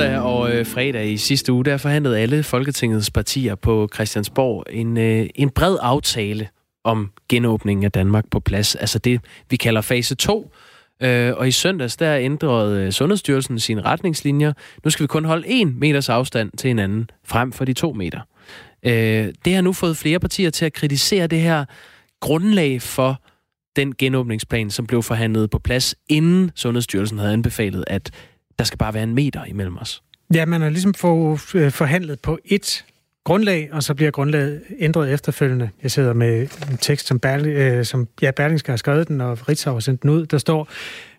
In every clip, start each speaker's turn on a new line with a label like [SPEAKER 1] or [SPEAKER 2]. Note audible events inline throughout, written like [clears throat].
[SPEAKER 1] torsdag og øh, fredag i sidste uge, der forhandlede alle Folketingets partier på Christiansborg en, øh, en bred aftale om genåbningen af Danmark på plads. Altså det, vi kalder fase 2. Øh, og i søndags, der ændrede øh, Sundhedsstyrelsen sine retningslinjer. Nu skal vi kun holde en meters afstand til hinanden, frem for de to meter. Øh, det har nu fået flere partier til at kritisere det her grundlag for den genåbningsplan, som blev forhandlet på plads, inden Sundhedsstyrelsen havde anbefalet, at der skal bare være en meter imellem os.
[SPEAKER 2] Ja, man har ligesom fået øh, forhandlet på et grundlag, og så bliver grundlaget ændret efterfølgende. Jeg sidder med en tekst, som, Berling, øh, som ja, Berlingske har skrevet den, og Ritzau har sendt den ud. Der står,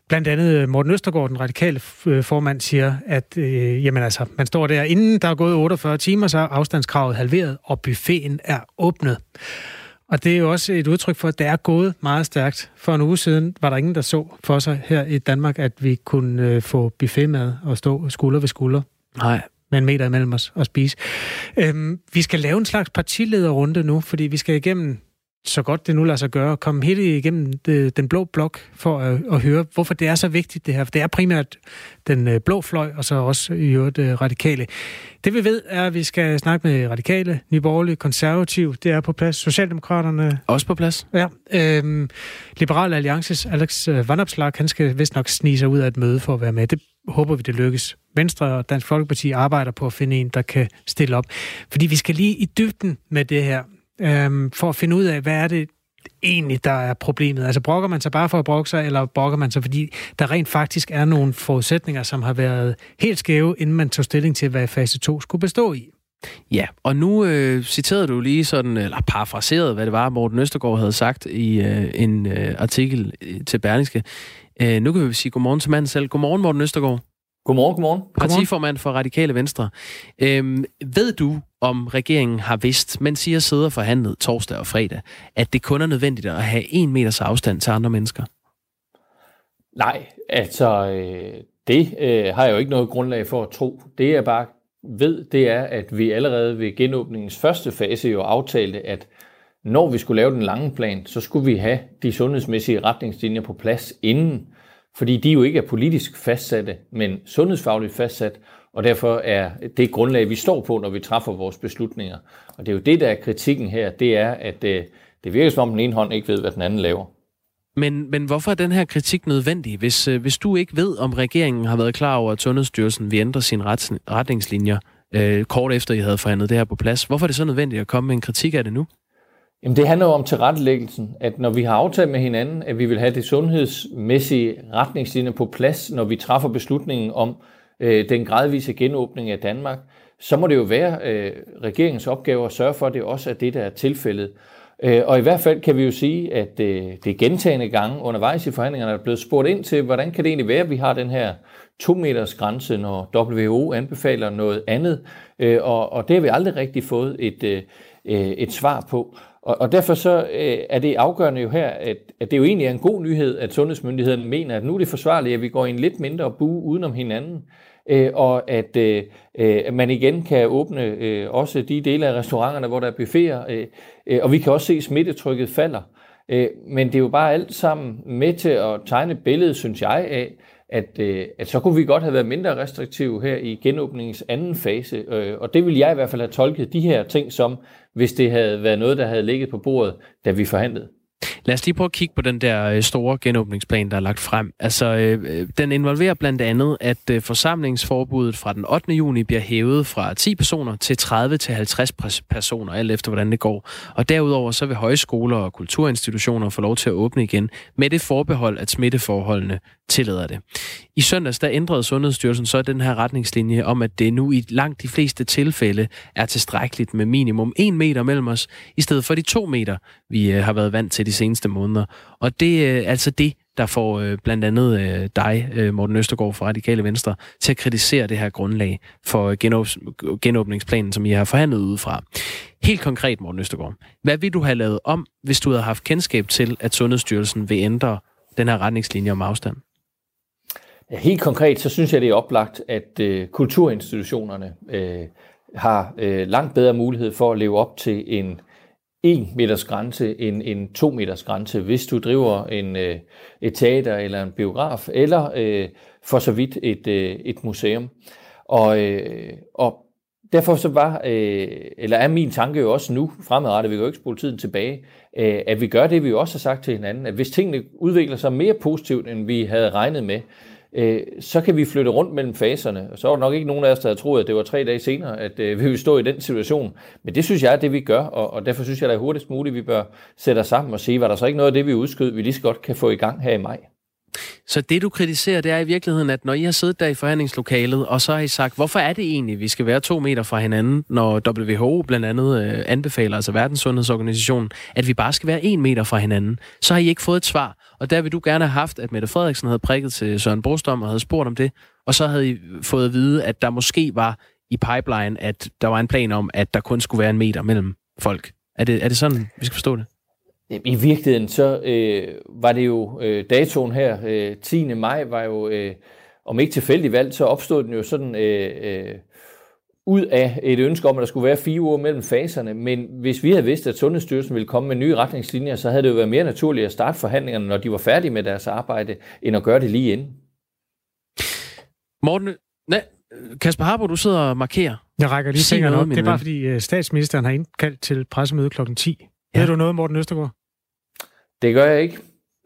[SPEAKER 2] Blandt andet øh, Morten Østergaard, den radikale øh, formand, siger, at øh, jamen altså, man står der, inden der er gået 48 timer, så er afstandskravet halveret, og buffeten er åbnet. Og det er jo også et udtryk for, at det er gået meget stærkt. For en uge siden var der ingen, der så for sig her i Danmark, at vi kunne øh, få buffetmad og stå skulder ved skulder.
[SPEAKER 1] Nej.
[SPEAKER 2] Med en meter imellem os og spise. Øhm, vi skal lave en slags partilederrunde nu, fordi vi skal igennem så godt det nu lader sig gøre, komme helt igennem det, den blå blok for at, at høre, hvorfor det er så vigtigt det her. For det er primært den øh, blå fløj, og så også i øvrigt øh, radikale. Det vi ved er, at vi skal snakke med radikale, nyborgerlige, konservative. Det er på plads. Socialdemokraterne...
[SPEAKER 1] Også på plads.
[SPEAKER 2] Ja. Øhm, Liberal Alliances Alex øh, Vandopslag, han skal vist nok snige sig ud af et møde for at være med. Det håber vi, det lykkes. Venstre og Dansk Folkeparti arbejder på at finde en, der kan stille op. Fordi vi skal lige i dybden med det her øhm, for at finde ud af, hvad er det egentlig, der er problemet? Altså brokker man sig bare for at brokke sig, eller brokker man sig, fordi der rent faktisk er nogle forudsætninger, som har været helt skæve, inden man tog stilling til, hvad fase 2 skulle bestå i?
[SPEAKER 1] Ja, og nu øh, citerede du lige sådan, eller parafraseret, hvad det var, Morten Østergaard havde sagt i øh, en øh, artikel øh, til Berlingske. Øh, nu kan vi sige godmorgen til manden selv. Godmorgen, Morten Østergaard.
[SPEAKER 3] Godmorgen, godmorgen.
[SPEAKER 1] Partiformand for Radikale Venstre. Øhm, ved du, om regeringen har vidst, mens I har siddet og forhandlet torsdag og fredag, at det kun er nødvendigt at have en meters afstand til andre mennesker?
[SPEAKER 3] Nej, altså øh, det øh, har jeg jo ikke noget grundlag for at tro. Det jeg bare ved, det er, at vi allerede ved genåbningens første fase jo aftalte, at når vi skulle lave den lange plan, så skulle vi have de sundhedsmæssige retningslinjer på plads inden fordi de jo ikke er politisk fastsatte, men sundhedsfagligt fastsat, og derfor er det grundlag, vi står på, når vi træffer vores beslutninger. Og det er jo det, der er kritikken her, det er, at det, øh, det virker som om den ene hånd ikke ved, hvad den anden laver.
[SPEAKER 1] Men, men hvorfor er den her kritik nødvendig? Hvis, øh, hvis du ikke ved, om regeringen har været klar over, at Sundhedsstyrelsen vil ændre sine ret, retningslinjer øh, kort efter, I havde forhandlet det her på plads, hvorfor er det så nødvendigt at komme med en kritik af det nu?
[SPEAKER 3] Jamen det handler jo om tilrettelæggelsen, at når vi har aftalt med hinanden, at vi vil have det sundhedsmæssige retningslinjer på plads, når vi træffer beslutningen om øh, den gradvise genåbning af Danmark, så må det jo være øh, regeringens opgave at sørge for, at det også er det, der er tilfældet. Øh, og i hvert fald kan vi jo sige, at øh, det er gentagende gange undervejs i forhandlingerne, der er blevet spurgt ind til, hvordan kan det egentlig være, at vi har den her to meters grænse, når WHO anbefaler noget andet. Øh, og, og det har vi aldrig rigtig fået et, øh, øh, et svar på. Og, og derfor så øh, er det afgørende jo her, at, at det jo egentlig er en god nyhed, at sundhedsmyndigheden mener, at nu er det forsvarligt, at vi går i en lidt mindre bue udenom hinanden, øh, og at øh, øh, man igen kan åbne øh, også de dele af restauranterne, hvor der er buffeter, øh, øh, og vi kan også se, at smittetrykket falder. Øh, men det er jo bare alt sammen med til at tegne billedet, synes jeg, af, at, øh, at så kunne vi godt have været mindre restriktive her i genåbningens anden fase. Øh, og det vil jeg i hvert fald have tolket de her ting som, hvis det havde været noget, der havde ligget på bordet, da vi forhandlede.
[SPEAKER 1] Lad os lige prøve at kigge på den der øh, store genåbningsplan, der er lagt frem. Altså, øh, øh, den involverer blandt andet, at øh, forsamlingsforbuddet fra den 8. juni bliver hævet fra 10 personer til 30 til 50 personer, alt efter hvordan det går. Og derudover så vil højskoler og kulturinstitutioner få lov til at åbne igen, med det forbehold, at smitteforholdene tillader det. I søndags der ændrede Sundhedsstyrelsen så den her retningslinje om, at det nu i langt de fleste tilfælde er tilstrækkeligt med minimum 1 meter mellem os, i stedet for de 2 meter, vi øh, har været vant til de seneste måneder. Og det øh, er altså det, der får øh, blandt andet øh, dig, øh, Morten Østergaard fra Radikale Venstre, til at kritisere det her grundlag for genåbningsplanen, som I har forhandlet udefra. Helt konkret, Morten Østergaard, hvad vil du have lavet om, hvis du havde haft kendskab til, at Sundhedsstyrelsen vil ændre den her retningslinje om afstand?
[SPEAKER 3] Ja, helt konkret, så synes jeg, det er oplagt, at øh, kulturinstitutionerne øh, har øh, langt bedre mulighed for at leve op til en 1 meters grænse end en 2 meters grænse, hvis du driver en, øh, et teater eller en biograf, eller øh, for så vidt et, øh, et museum. Og, øh, og derfor så var, øh, eller er min tanke jo også nu, fremadrettet, vi kan jo ikke spole tiden tilbage, øh, at vi gør det, vi jo også har sagt til hinanden, at hvis tingene udvikler sig mere positivt, end vi havde regnet med, øh, så kan vi flytte rundt mellem faserne. Og så var der nok ikke nogen af os, der havde troet, at det var tre dage senere, at øh, vi ville stå i den situation. Men det synes jeg er det, vi gør, og, og derfor synes jeg, at det er hurtigst muligt, vi bør sætte os sammen og sige, var der så ikke noget af det, vi udskød, vi lige så godt kan få i gang her i maj.
[SPEAKER 1] Så det, du kritiserer, det er i virkeligheden, at når I har siddet der i forhandlingslokalet, og så har I sagt, hvorfor er det egentlig, vi skal være to meter fra hinanden, når WHO blandt andet øh, anbefaler, altså Verdenssundhedsorganisationen, at vi bare skal være en meter fra hinanden, så har I ikke fået et svar. Og der vil du gerne have haft, at Mette Frederiksen havde prikket til Søren Brostrøm og havde spurgt om det, og så havde I fået at vide, at der måske var i pipeline, at der var en plan om, at der kun skulle være en meter mellem folk. Er det, er det sådan, vi skal forstå det?
[SPEAKER 3] I virkeligheden så øh, var det jo øh, datoen her, øh, 10. maj var jo, øh, om ikke tilfældig valg, så opstod den jo sådan øh, øh, ud af et ønske om, at der skulle være fire uger mellem faserne. Men hvis vi havde vidst, at Sundhedsstyrelsen ville komme med nye retningslinjer, så havde det jo været mere naturligt at starte forhandlingerne, når de var færdige med deres arbejde, end at gøre det lige inden.
[SPEAKER 1] Morten, nej, Kasper Harbo, du sidder og markerer.
[SPEAKER 2] Jeg rækker lige fingeren op. Det er bare fordi øh, statsministeren har indkaldt til pressemøde klokken 10. Ja. Ved du noget, Morten Østergaard?
[SPEAKER 3] Det gør jeg ikke.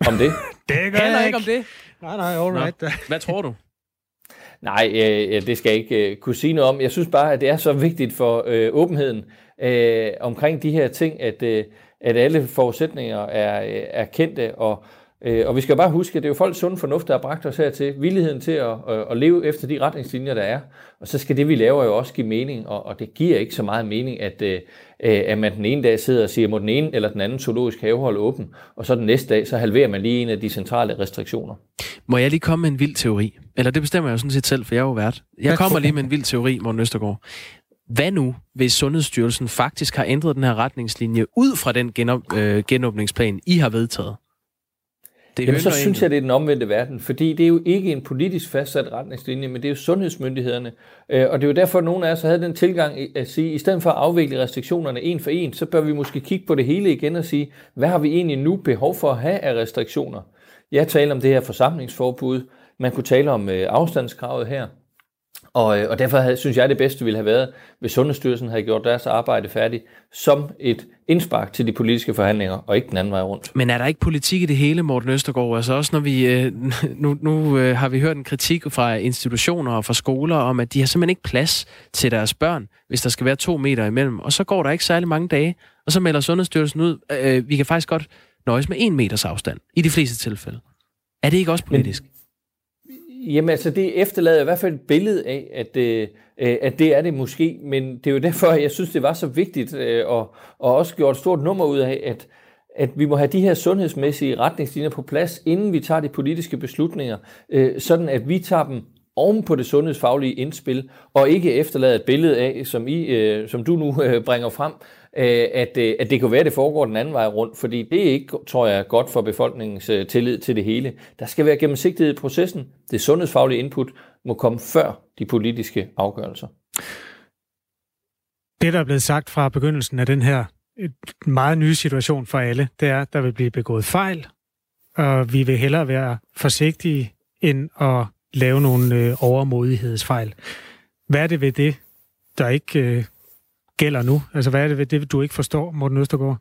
[SPEAKER 3] Om det? [laughs]
[SPEAKER 2] det gør
[SPEAKER 1] Heller
[SPEAKER 2] jeg
[SPEAKER 1] ikke om det?
[SPEAKER 2] Nej, nej, all right. Nå.
[SPEAKER 1] Hvad tror du? [laughs]
[SPEAKER 3] Nej, øh, det skal jeg ikke øh, kunne sige noget om. Jeg synes bare, at det er så vigtigt for øh, åbenheden øh, omkring de her ting, at, øh, at alle forudsætninger er, er kendte, og Øh, og vi skal bare huske, at det er jo folks sunde fornuft, der har bragt os hertil. Villigheden til at, at, at leve efter de retningslinjer, der er. Og så skal det, vi laver, jo også give mening. Og, og det giver ikke så meget mening, at, øh, at man den ene dag sidder og siger, må den ene eller den anden zoologisk have holde åben. Og så den næste dag, så halverer man lige en af de centrale restriktioner.
[SPEAKER 1] Må jeg lige komme med en vild teori? Eller det bestemmer jeg jo sådan set selv, for jeg er jo vært. Jeg kommer lige med en vild teori, Morten Østergaard. Hvad nu, hvis Sundhedsstyrelsen faktisk har ændret den her retningslinje ud fra den genop, øh, genåbningsplan, I har vedtaget?
[SPEAKER 3] Det Jamen, så synes jeg, det er den omvendte verden, fordi det er jo ikke en politisk fastsat retningslinje, men det er jo sundhedsmyndighederne. Øh, og det er jo derfor, at nogle af os havde den tilgang at sige, at i stedet for at afvikle restriktionerne en for en, så bør vi måske kigge på det hele igen og sige, hvad har vi egentlig nu behov for at have af restriktioner? Jeg taler om det her forsamlingsforbud, man kunne tale om øh, afstandskravet her. Og, øh, og derfor synes jeg, det bedste ville have været, hvis Sundhedsstyrelsen havde gjort deres arbejde færdigt som et indspark til de politiske forhandlinger, og ikke den anden vej rundt.
[SPEAKER 1] Men er der ikke politik i det hele, Morten Østergaard? Altså også når vi, øh, [laughs] nu, nu øh, har vi hørt en kritik fra institutioner og fra skoler om, at de har simpelthen ikke plads til deres børn, hvis der skal være to meter imellem. Og så går der ikke særlig mange dage, og så melder Sundhedsstyrelsen ud, øh, vi kan faktisk godt nøjes med en meters afstand, i de fleste tilfælde. Er det ikke også politisk? Men,
[SPEAKER 3] Jamen altså, det efterlader i hvert fald et billede af, at, øh, øh, at det er det måske, men det er jo derfor, jeg synes, det var så vigtigt, øh, og, og også gjort et stort nummer ud af, at, at vi må have de her sundhedsmæssige retningslinjer på plads, inden vi tager de politiske beslutninger, øh, sådan at vi tager dem oven på det sundhedsfaglige indspil, og ikke efterlade et billede af, som, I, øh, som du nu øh, bringer frem, Øh, at, øh, at det kan være, at det foregår den anden vej rundt, fordi det er ikke, tror jeg, godt for befolkningens øh, tillid til det hele. Der skal være gennemsigtighed i processen. Det sundhedsfaglige input må komme før de politiske afgørelser.
[SPEAKER 2] Det, der er blevet sagt fra begyndelsen af den her meget nye situation for alle, det er, at der vil blive begået fejl, og vi vil hellere være forsigtige end at lave nogle overmodighedsfejl. Hvad er det ved det, der ikke gælder nu? Altså, hvad er det det, du ikke forstår, Morten Østergaard?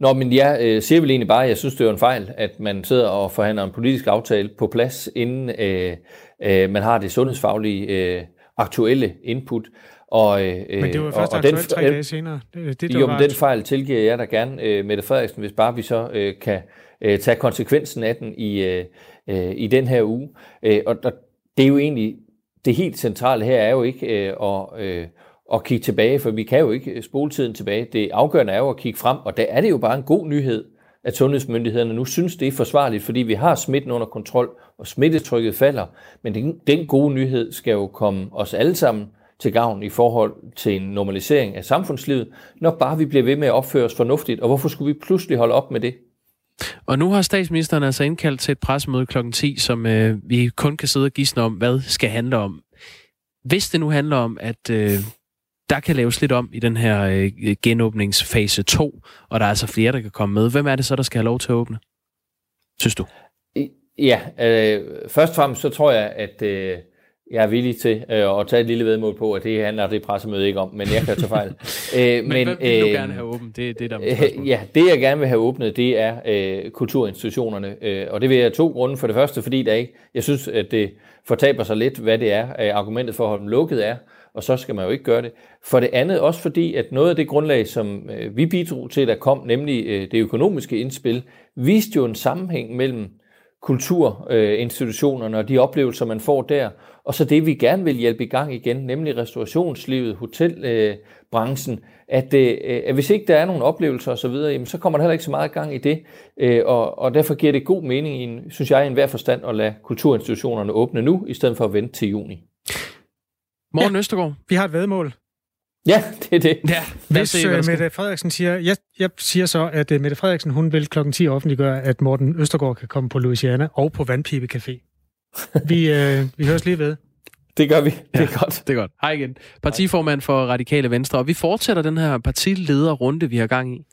[SPEAKER 3] Nå, men jeg øh, siger vel egentlig bare, at jeg synes, det er en fejl, at man sidder og forhandler en politisk aftale på plads, inden øh, øh, man har det sundhedsfaglige øh, aktuelle input.
[SPEAKER 2] Og, øh, men det var først og, og den, tre dage senere. Det, det,
[SPEAKER 3] jo, men den fejl tilgiver jeg da gerne, øh, Mette Frederiksen, hvis bare vi så øh, kan øh, tage konsekvensen af den i, øh, øh, i den her uge. Øh, og, og det er jo egentlig, det helt centrale her er jo ikke øh, at, øh, at kigge tilbage, for vi kan jo ikke øh, spole tiden tilbage. Det afgørende er jo at kigge frem, og der er det jo bare en god nyhed, at sundhedsmyndighederne nu synes, det er forsvarligt, fordi vi har smitten under kontrol, og smittetrykket falder. Men den, den gode nyhed skal jo komme os alle sammen til gavn i forhold til en normalisering af samfundslivet, når bare vi bliver ved med at opføre os fornuftigt. Og hvorfor skulle vi pludselig holde op med det?
[SPEAKER 1] Og nu har statsministeren altså indkaldt til et pressemøde kl. 10, som øh, vi kun kan sidde og gisne om, hvad skal handle om. Hvis det nu handler om, at øh, der kan laves lidt om i den her øh, genåbningsfase 2, og der er altså flere, der kan komme med, hvem er det så, der skal have lov til at åbne? Synes du?
[SPEAKER 3] Ja, øh, først og fremmest så tror jeg, at, øh, jeg er villig til øh, at tage et lille vedmål på, at det handler det pressemøde ikke om, men jeg kan tage fejl. [laughs]
[SPEAKER 1] øh, men, men hvad vil du øh, gerne have åbent? Det, det der
[SPEAKER 3] øh, Ja, det jeg gerne vil have åbnet, det er øh, kulturinstitutionerne, øh, og det vil jeg to grunde. For det første, fordi der ikke, jeg synes, at det fortaber sig lidt, hvad det er, øh, argumentet for at holde dem lukket er, og så skal man jo ikke gøre det. For det andet også fordi, at noget af det grundlag, som øh, vi bidrog til, der kom, nemlig øh, det økonomiske indspil, viste jo en sammenhæng mellem kulturinstitutionerne og de oplevelser, man får der, og så det, vi gerne vil hjælpe i gang igen, nemlig restaurationslivet, hotelbranchen, at, øh, at hvis ikke der er nogen oplevelser osv., så, så kommer der heller ikke så meget gang i det, øh, og, og derfor giver det god mening, i en, synes jeg, i enhver forstand at lade kulturinstitutionerne åbne nu, i stedet for at vente til juni.
[SPEAKER 1] Morgen ja, Østergaard.
[SPEAKER 2] Vi har et vedmål.
[SPEAKER 3] Ja, det er det.
[SPEAKER 2] Ja, Hvis uh, Mette Frederiksen siger, jeg, jeg siger så, at uh, Mette Frederiksen hun vil klokken 10 offentliggøre, at Morten Østergaard kan komme på Louisiana og på Vandpipe Café. [laughs] Vi, uh, vi høres lige ved.
[SPEAKER 3] Det gør vi. Det er ja, godt.
[SPEAKER 1] Det er godt. Hej igen. Partiformand for Radikale Venstre, og vi fortsætter den her partilederrunde, vi har gang i.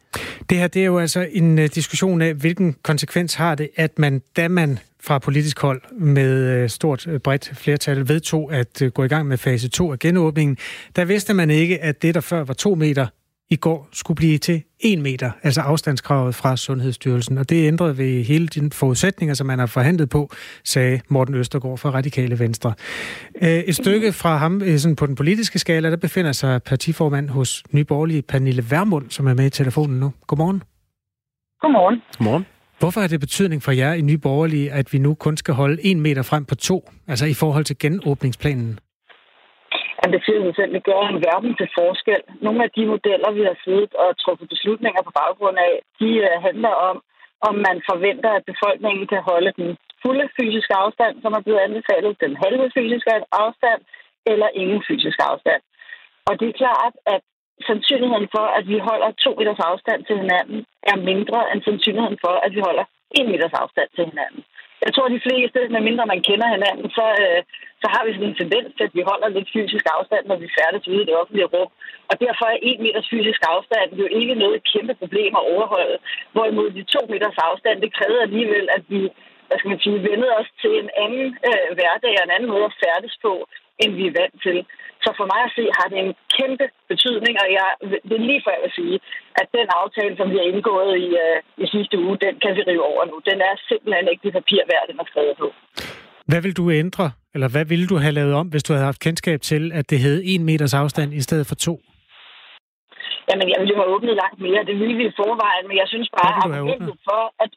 [SPEAKER 2] Det her det er jo altså en uh, diskussion af, hvilken konsekvens har det, at man, da man fra politisk hold med stort bredt flertal vedtog at gå i gang med fase 2 af genåbningen, der vidste man ikke, at det, der før var to meter i går skulle blive til 1 meter, altså afstandskravet fra Sundhedsstyrelsen. Og det ændrede ved hele de forudsætninger, som man har forhandlet på, sagde Morten Østergaard fra Radikale Venstre. Øh, et stykke fra ham øh, sådan på den politiske skala, der befinder sig partiformand hos Nyborgerlige Pernille Vermund, som er med i telefonen nu. Godmorgen.
[SPEAKER 4] Godmorgen.
[SPEAKER 1] Godmorgen.
[SPEAKER 2] Hvorfor har det betydning for jer i Nyborgerlige, at vi nu kun skal holde en meter frem på to, altså i forhold til genåbningsplanen?
[SPEAKER 4] Det betyder sig selv, det gør en verden til forskel. Nogle af de modeller, vi har siddet og truffet beslutninger på baggrund af, de øh, handler om, om man forventer, at befolkningen kan holde den fulde fysiske afstand, som er blevet anbefalet, den halve fysiske afstand, eller ingen fysisk afstand. Og det er klart, at sandsynligheden for, at vi holder to meters afstand til hinanden, er mindre end sandsynligheden for, at vi holder en meters afstand til hinanden. Jeg tror, de fleste, medmindre man kender hinanden, så, øh, så har vi sådan en tendens til, at vi holder lidt fysisk afstand, når vi færdes ude i det offentlige rum. Og derfor er en meters fysisk afstand jo ikke noget kæmpe problem at overholde. Hvorimod de to meters afstand, det kræver alligevel, at vi hvad skal man sige, vendede os til en anden øh, hverdag og en anden måde at færdes på, end vi er vant til. Så for mig at se har det en kæmpe betydning, og jeg, det er lige for at sige, at den aftale, som vi har indgået i, uh, i sidste uge, den kan vi rive over nu. Den er simpelthen ikke det papir værd, den er skrevet på.
[SPEAKER 2] Hvad vil du ændre, eller hvad ville du have lavet om, hvis du havde haft kendskab til, at det hed en meters afstand i stedet for to?
[SPEAKER 4] Jamen, jeg ville jo have åbnet langt mere. Det ville vi i forvejen, men jeg synes bare, at for, at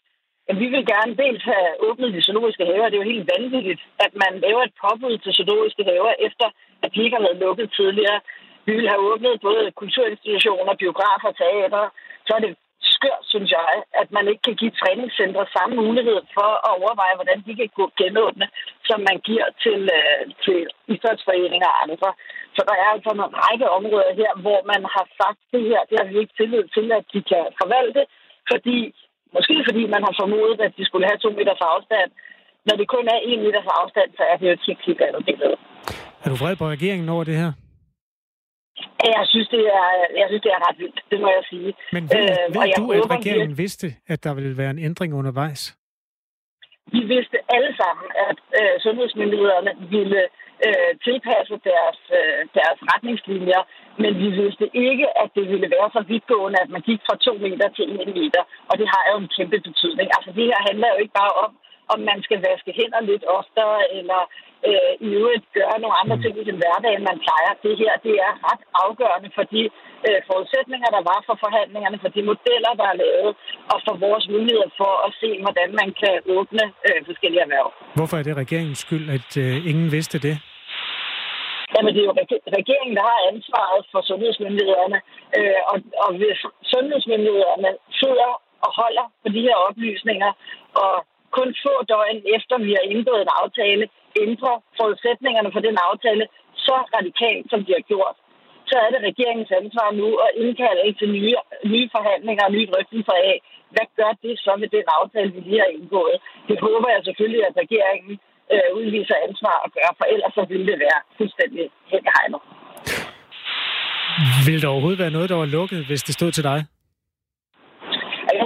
[SPEAKER 4] Ja, vi vil gerne dels have åbnet de zoologiske haver. Det er jo helt vanvittigt, at man laver et påbud til zoologiske haver, efter at de ikke har været lukket tidligere. Vi vil have åbnet både kulturinstitutioner, biografer, teater. Så er det skørt, synes jeg, at man ikke kan give træningscentre samme mulighed for at overveje, hvordan de kan gå genåbne, som man giver til, øh, til idrætsforeninger og andre. Så der er altså en række områder her, hvor man har sagt, det her, det har vi ikke tillid til, at de kan forvalte, fordi Måske fordi man har formodet, at de skulle have to meters afstand. Når det kun er en meters afstand, så er det jo et helt, helt andet billede.
[SPEAKER 2] Er du vred på regeringen over det her?
[SPEAKER 4] Jeg synes, det er, jeg synes, det er ret vildt, det må jeg sige.
[SPEAKER 2] Men ved, øh, ved du, håber, at regeringen vidste, at der ville være en ændring undervejs?
[SPEAKER 4] Vi vidste alle sammen, at øh, sundhedsmyndighederne ville øh, tilpasse deres, øh, deres retningslinjer, men vi vidste ikke, at det ville være så vidtgående, at man gik fra to meter til en meter, og det har jo en kæmpe betydning. Altså det her handler jo ikke bare om, om man skal vaske hænder lidt oftere, eller øh, i øvrigt gøre nogle andre mm. ting i den hverdag, end man plejer. Det her det er ret afgørende for de øh, forudsætninger, der var for forhandlingerne, for de modeller, der er lavet, og for vores muligheder for at se, hvordan man kan åbne øh, forskellige erhverv.
[SPEAKER 2] Hvorfor er det regeringens skyld, at øh, ingen vidste det?
[SPEAKER 4] Jamen, det er jo regeringen, der har ansvaret for sundhedsmyndighederne. Øh, og, og hvis sundhedsmyndighederne sidder og holder på de her oplysninger, og kun få døgn efter vi har indgået en aftale, ændrer forudsætningerne for den aftale så radikalt, som de har gjort, så er det regeringens ansvar nu at indkalde til nye, nye forhandlinger og nye drøftelser af, hvad gør det så med den aftale, vi lige har indgået. Det håber jeg selvfølgelig, at regeringen øh, udviser ansvar og gøre, for ellers så ville det være fuldstændig hen i hegnet.
[SPEAKER 2] Vil der overhovedet være noget, der var lukket, hvis det stod til dig?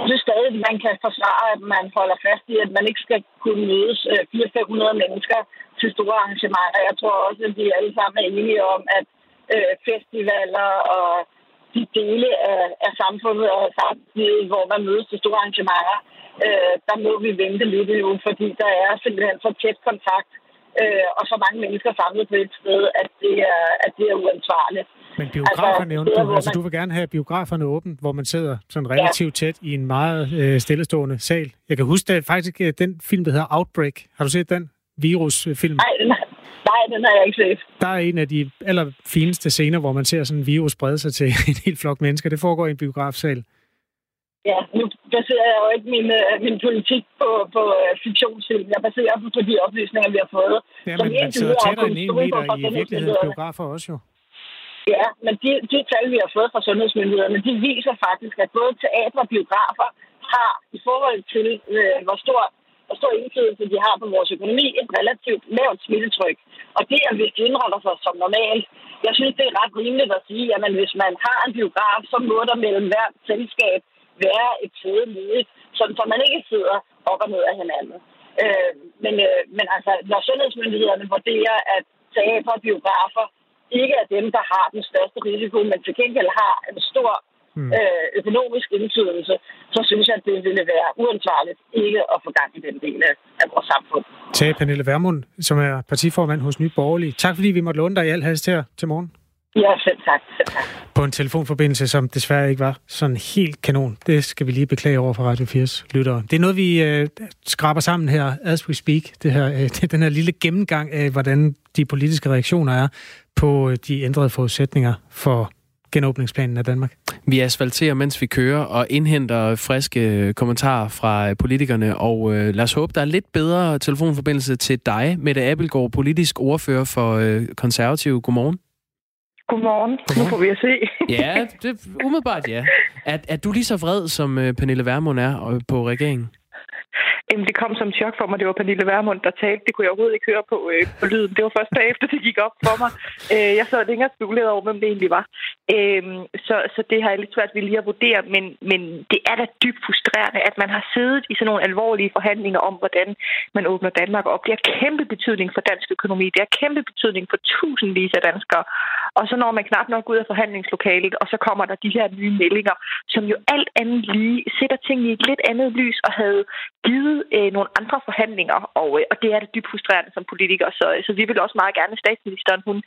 [SPEAKER 4] Jeg synes stadig, at man kan forsvare, at man holder fast i, at man ikke skal kunne mødes øh, 400-500 mennesker til store arrangementer. Jeg tror også, at vi alle sammen er enige om, at øh, festivaler og de dele af, af samfundet og samtidig, hvor man mødes til store arrangementer, øh, der må vi vente lidt nu, fordi der er simpelthen så tæt kontakt øh, og så mange mennesker samlet på et sted, at det er, at det er uansvarligt.
[SPEAKER 2] Men biografer altså, nævnte du, altså du vil gerne have biograferne åbent, hvor man sidder sådan relativt ja. tæt i en meget øh, stillestående sal. Jeg kan huske det, faktisk øh, den film, der hedder Outbreak. Har du set den? Virusfilm.
[SPEAKER 4] Nej, den, nej, den har jeg ikke set.
[SPEAKER 2] Der er en af de allerfineste scener, hvor man ser sådan en virus brede sig til [laughs] en helt flok mennesker. Det foregår i en biografsal.
[SPEAKER 4] Ja, nu baserer jeg jo ikke min, uh, min politik på, på uh, fiktionsfilm. Jeg baserer på, på de oplysninger, vi har fået.
[SPEAKER 2] Ja, men man sidder tættere end en meter i virkelighedens biografer også jo.
[SPEAKER 4] Ja, men de, de tal, vi har fået fra sundhedsmyndighederne, de viser faktisk, at både teater og biografer har i forhold til, øh, hvor stor hvor stor indflydelse de har på vores økonomi, et relativt lavt smittetryk. Og det er, hvis de indretter sig som normalt. Jeg synes, det er ret rimeligt at sige, at hvis man har en biograf, så må der mellem hvert selskab være et sæde ledigt, sådan så man ikke sidder op og ned af hinanden. Øh, men, øh, men altså, når sundhedsmyndighederne vurderer, at teater og biografer ikke er dem, der har den største risiko, men til gengæld har en stor mm. øh, økonomisk indflydelse, så synes jeg, at det ville være uansvarligt ikke at få gang i den del af, af vores samfund.
[SPEAKER 2] Tag Pernille Vermund, som er partiformand hos Nye Borgerlige. Tak fordi vi måtte låne dig i al hast her til morgen.
[SPEAKER 4] Ja, selv tak. Selv tak.
[SPEAKER 2] På en telefonforbindelse, som desværre ikke var sådan helt kanon. Det skal vi lige beklage over for Radio 4's lyttere. Det er noget, vi øh, skraber sammen her, as we speak. Det her, øh, [laughs] den her lille gennemgang af, hvordan de politiske reaktioner er på øh, de ændrede forudsætninger for genåbningsplanen af Danmark.
[SPEAKER 1] Vi asfalterer, mens vi kører, og indhenter friske kommentarer fra politikerne, og øh, lad os håbe, der er lidt bedre telefonforbindelse til dig, Mette Abelgaard, politisk ordfører for øh, Konservativ. Godmorgen.
[SPEAKER 5] Godmorgen. Godmorgen. Nu får vi at se.
[SPEAKER 1] ja, [laughs] det, umiddelbart ja. Er, er du lige så vred, som øh, Pernille Vermund er øh, på regeringen?
[SPEAKER 5] Jamen, det kom som chok for mig. Det var Pernille Vermund, der talte. Det kunne jeg overhovedet ikke høre på, øh, på lyden. Det var først bagefter, det gik op for mig. Øh, jeg sad længere spekuleret over, hvem det egentlig var. Øh, så, så det har jeg lidt svært ved lige at vurdere. Men, men det er da dybt frustrerende, at man har siddet i sådan nogle alvorlige forhandlinger om, hvordan man åbner Danmark op. Det har kæmpe betydning for dansk økonomi. Det har kæmpe betydning for tusindvis af danskere. Og så når man knap nok ud af forhandlingslokalet, og så kommer der de her nye meldinger, som jo alt andet lige sætter tingene i et lidt andet lys og havde givet øh, nogle andre forhandlinger, og, øh, og det er det dybt frustrerende som politiker. Så, så vi vil også meget gerne, at statsministeren hun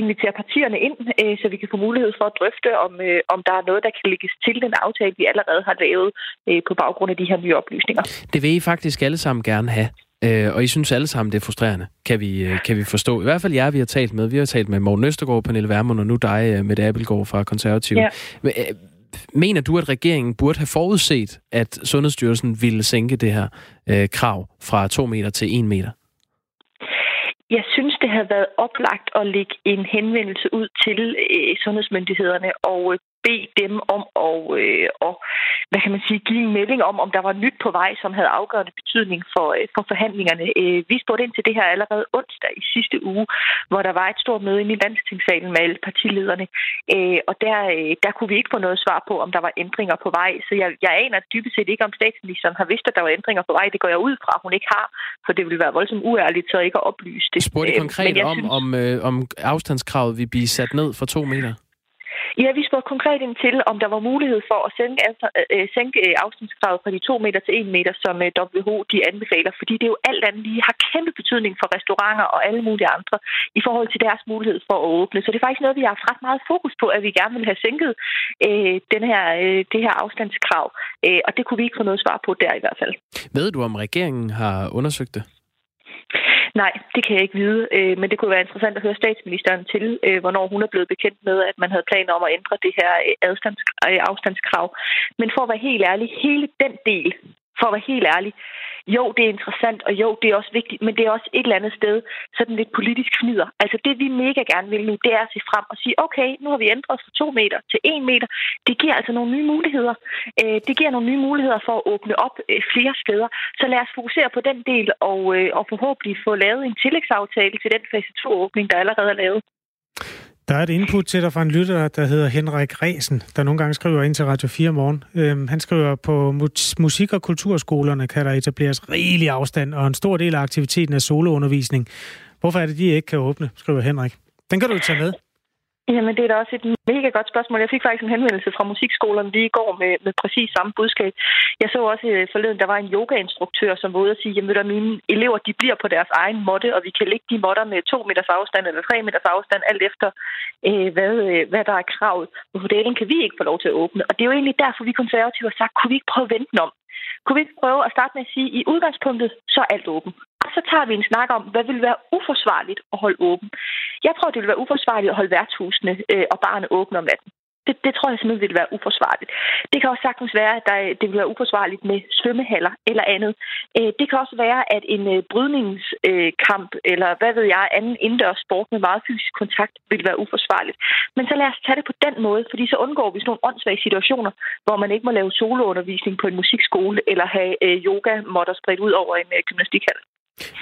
[SPEAKER 5] inviterer partierne ind, øh, så vi kan få mulighed for at drøfte, om, øh, om der er noget, der kan lægges til den aftale, vi allerede har lavet øh, på baggrund af de her nye oplysninger.
[SPEAKER 1] Det vil I faktisk alle sammen gerne have. Øh, og I synes alle sammen, det er frustrerende, kan vi, øh, kan vi forstå. I hvert fald jer, vi har talt med. Vi har talt med Morten Østergaard, Pernille Vermund, og nu dig, øh, med Abelgaard fra Konservative. Ja. Men, øh, mener du, at regeringen burde have forudset, at Sundhedsstyrelsen ville sænke det her øh, krav fra 2 meter til 1 meter?
[SPEAKER 5] Jeg synes, det havde været oplagt at lægge en henvendelse ud til øh, sundhedsmyndighederne og øh, bede dem om at, øh, og, hvad kan man sige, give en melding om, om der var nyt på vej, som havde afgørende betydning for, øh, for forhandlingerne. Øh, vi spurgte ind til det her allerede onsdag i sidste uge, hvor der var et stort møde inde i landstingssalen med alle partilederne, øh, og der, øh, der kunne vi ikke få noget svar på, om der var ændringer på vej. Så jeg, jeg aner dybest set ikke, om statsministeren har vidst, at der var ændringer på vej. Det går jeg ud fra, hun ikke har, for det ville være voldsomt uærligt så ikke at oplyse det.
[SPEAKER 1] Spurgte konkret om, synes... om, øh, om afstandskravet vil blive sat ned for to meter?
[SPEAKER 5] Ja, vi spurgte konkret ind til, om der var mulighed for at sænke, altså, øh, sænke øh, afstandskravet fra de 2 meter til 1 meter, som øh, WHO de anbefaler, fordi det jo alt andet lige har kæmpe betydning for restauranter og alle mulige andre i forhold til deres mulighed for at åbne. Så det er faktisk noget, vi har haft ret meget fokus på, at vi gerne vil have sænket øh, den her, øh, det her afstandskrav, øh, og det kunne vi ikke få noget svar på der i hvert fald.
[SPEAKER 1] Ved du, om regeringen har undersøgt det?
[SPEAKER 5] Nej, det kan jeg ikke vide, øh, men det kunne være interessant at høre statsministeren til, øh, hvornår hun er blevet bekendt med, at man havde planer om at ændre det her øh, afstandskrav. Men for at være helt ærlig, hele den del for at være helt ærlig, jo, det er interessant, og jo, det er også vigtigt, men det er også et eller andet sted sådan lidt politisk fnider. Altså det, vi mega gerne vil nu, det er at se frem og sige, okay, nu har vi ændret fra to meter til en meter. Det giver altså nogle nye muligheder. Øh, det giver nogle nye muligheder for at åbne op øh, flere steder. Så lad os fokusere på den del, og, øh, og forhåbentlig få lavet en tillægsaftale til den fase 2-åbning, der allerede er lavet.
[SPEAKER 2] Der er et input til dig fra en lytter, der hedder Henrik Resen, der nogle gange skriver ind til Radio 4 morgen. Øhm, han skriver, på musik- og kulturskolerne kan der etableres rigelig afstand, og en stor del af aktiviteten er soloundervisning. Hvorfor er det, de ikke kan åbne, skriver Henrik. Den kan du tage med.
[SPEAKER 5] Jamen, det er da også et mega godt spørgsmål. Jeg fik faktisk en henvendelse fra musikskolerne lige i går med, med præcis samme budskab. Jeg så også øh, forleden, der var en yogainstruktør, som var ude og sige, at mine elever de bliver på deres egen måtte, og vi kan lægge de måtter med to meters afstand eller tre meters afstand, alt efter øh, hvad, øh, hvad der er kravet. På det kan vi ikke få lov til at åbne. Og det er jo egentlig derfor, vi konservative har sagt, kunne vi ikke prøve at vente om? Kunne vi ikke prøve at starte med at sige, at i udgangspunktet, så er alt åbent. Så tager vi en snak om, hvad vil være uforsvarligt at holde åben. Jeg tror, det vil være uforsvarligt at holde værtshusene øh, og barne åbne om natten. Det, det tror jeg simpelthen vil være uforsvarligt. Det kan også sagtens være, at der, det vil være uforsvarligt med svømmehaller eller andet. Øh, det kan også være, at en øh, brydningskamp øh, eller hvad ved jeg, anden indendørs sport med meget fysisk kontakt vil være uforsvarligt. Men så lad os tage det på den måde, fordi så undgår vi sådan nogle åndssvage situationer, hvor man ikke må lave soloundervisning på en musikskole eller have yoga måtter spredt ud over en gymnastikhal.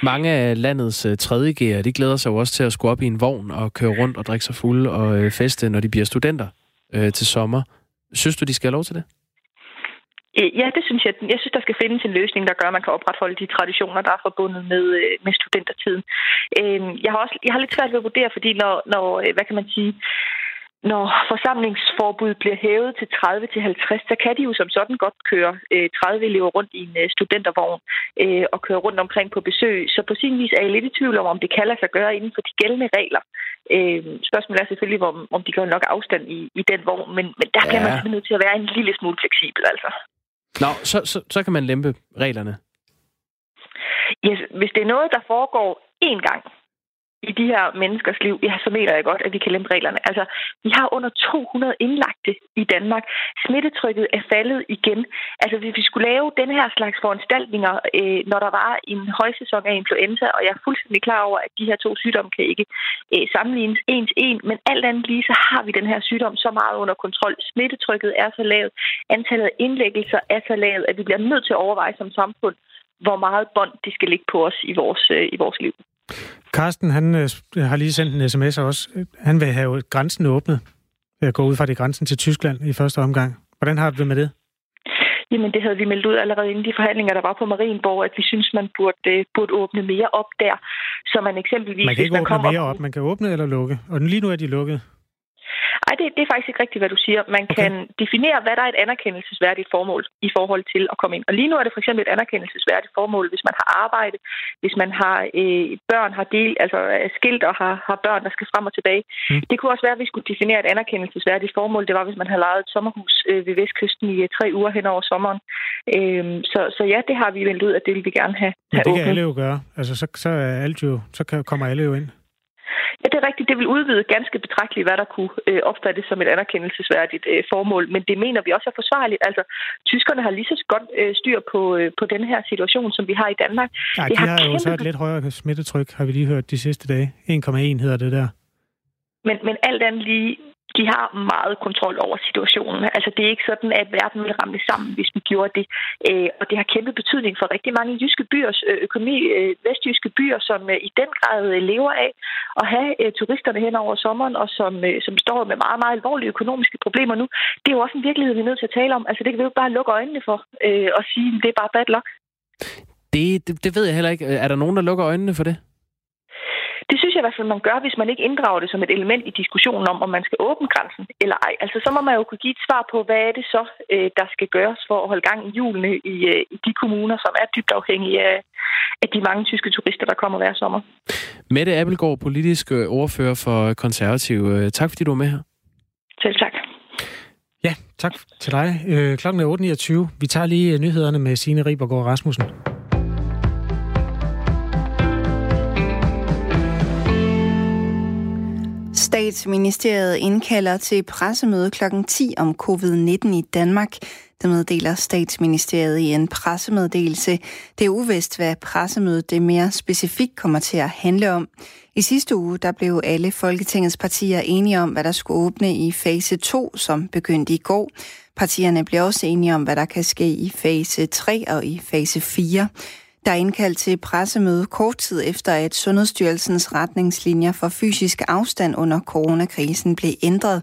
[SPEAKER 1] Mange af landets øh, tredje 3.G'ere, de glæder sig jo også til at skulle op i en vogn og køre rundt og drikke sig fulde og øh, feste, når de bliver studenter øh, til sommer. Synes du, de skal have lov til det?
[SPEAKER 5] Øh, ja, det synes jeg. Jeg synes, der skal findes en løsning, der gør, at man kan opretholde de traditioner, der er forbundet med, med studentertiden. Jeg har også jeg har lidt svært ved at vurdere, fordi når, når hvad kan man sige, når forsamlingsforbuddet bliver hævet til 30 til 50, så kan de jo som sådan godt køre øh, 30 elever rundt i en øh, studentervogn øh, og køre rundt omkring på besøg. Så på sin vis er jeg lidt i tvivl om, om det kan lade sig gøre inden for de gældende regler. Øh, spørgsmålet er selvfølgelig, om, om de gør nok afstand i, i den vogn, men, men der ja. bliver man nødt til at være en lille smule fleksibel, altså.
[SPEAKER 1] Nå, så, så, så kan man lempe reglerne?
[SPEAKER 5] Yes, hvis det er noget, der foregår én gang, i de her menneskers liv, ja, så mener jeg godt, at vi kan lempe reglerne. Altså, vi har under 200 indlagte i Danmark. Smittetrykket er faldet igen. Altså, hvis vi skulle lave den her slags foranstaltninger, øh, når der var en højsæson af influenza, og jeg er fuldstændig klar over, at de her to sygdomme kan ikke øh, sammenlignes en til en, men alt andet lige, så har vi den her sygdom så meget under kontrol. Smittetrykket er så lavt, antallet af indlæggelser er så lavt, at vi bliver nødt til at overveje som samfund, hvor meget bånd de skal ligge på os i vores, øh, i vores liv.
[SPEAKER 2] Carsten, han øh, har lige sendt en sms også. Han vil have grænsen åbnet. Jeg går ud fra det grænsen til Tyskland i første omgang. Hvordan har du det med det?
[SPEAKER 5] Jamen, det havde vi meldt ud allerede inden de forhandlinger, der var på Marienborg, at vi synes, man burde, øh, burde åbne mere op der. Så man eksempelvis...
[SPEAKER 2] Man kan ikke åbne mere op. Man kan åbne eller lukke. Og lige nu er de lukket.
[SPEAKER 5] Nej, det, det er faktisk ikke rigtigt, hvad du siger. Man okay. kan definere, hvad der er et anerkendelsesværdigt formål i forhold til at komme ind. Og lige nu er det for eksempel et anerkendelsesværdigt formål, hvis man har arbejde, hvis man har øh, børn, har del, altså skilt og har, har børn, der skal frem og tilbage. Mm. Det kunne også være, at vi skulle definere et anerkendelsesværdigt formål. Det var, hvis man havde lejet et sommerhus øh, ved Vestkysten i øh, tre uger hen over sommeren. Øh, så, så ja, det har vi vendt ud, at det vil vi gerne have.
[SPEAKER 2] Men det kan alle jo gøre. Altså, så, så, er alt jo, så kommer alle jo ind.
[SPEAKER 5] Ja, det er rigtigt. Det vil udvide ganske betragteligt, hvad der kunne øh, opfattes som et anerkendelsesværdigt øh, formål. Men det mener vi også er forsvarligt. Altså, tyskerne har lige så godt øh, styr på, øh, på den her situation, som vi har i Danmark.
[SPEAKER 2] Ja, de har, har jo så et lidt højere smittetryk, har vi lige hørt de sidste dage. 1,1 hedder det der.
[SPEAKER 5] Men, men alt andet lige de har meget kontrol over situationen. Altså, det er ikke sådan, at verden vil ramle sammen, hvis vi gjorde det. Øh, og det har kæmpe betydning for rigtig mange jyske byers øh, økonomi, øh, vestjyske byer, som øh, i den grad øh, lever af at have turisterne hen over sommeren, og som, som står med meget, meget alvorlige økonomiske problemer nu. Det er jo også en virkelighed, vi er nødt til at tale om. Altså, det kan vi jo bare lukke øjnene for og sige, at det er bare bad luck.
[SPEAKER 1] Det, det, det ved jeg heller ikke. Er der nogen, der lukker øjnene for det?
[SPEAKER 5] I hvert fald, man gør, hvis man ikke inddrager det som et element i diskussionen om, om man skal åbne grænsen eller ej. Altså, så må man jo kunne give et svar på, hvad er det så, øh, der skal gøres for at holde gang i julene i, øh, i de kommuner, som er dybt afhængige af, af de mange tyske turister, der kommer hver sommer.
[SPEAKER 1] Mette Appelgaard, politisk øh, ordfører for Konservativ. Tak fordi du var med her.
[SPEAKER 5] Selv tak.
[SPEAKER 2] Ja, tak til dig. klokken er 8.29. Vi tager lige nyhederne med Signe Ribergaard Rasmussen.
[SPEAKER 6] Statsministeriet indkalder til pressemøde kl. 10 om covid-19 i Danmark. Det meddeler statsministeriet i en pressemeddelelse. Det er uvist, hvad pressemødet det mere specifikt kommer til at handle om. I sidste uge der blev alle Folketingets partier enige om, hvad der skulle åbne i fase 2, som begyndte i går. Partierne blev også enige om, hvad der kan ske i fase 3 og i fase 4. Der er indkaldt til pressemøde kort tid efter, at Sundhedsstyrelsens retningslinjer for fysisk afstand under coronakrisen blev ændret.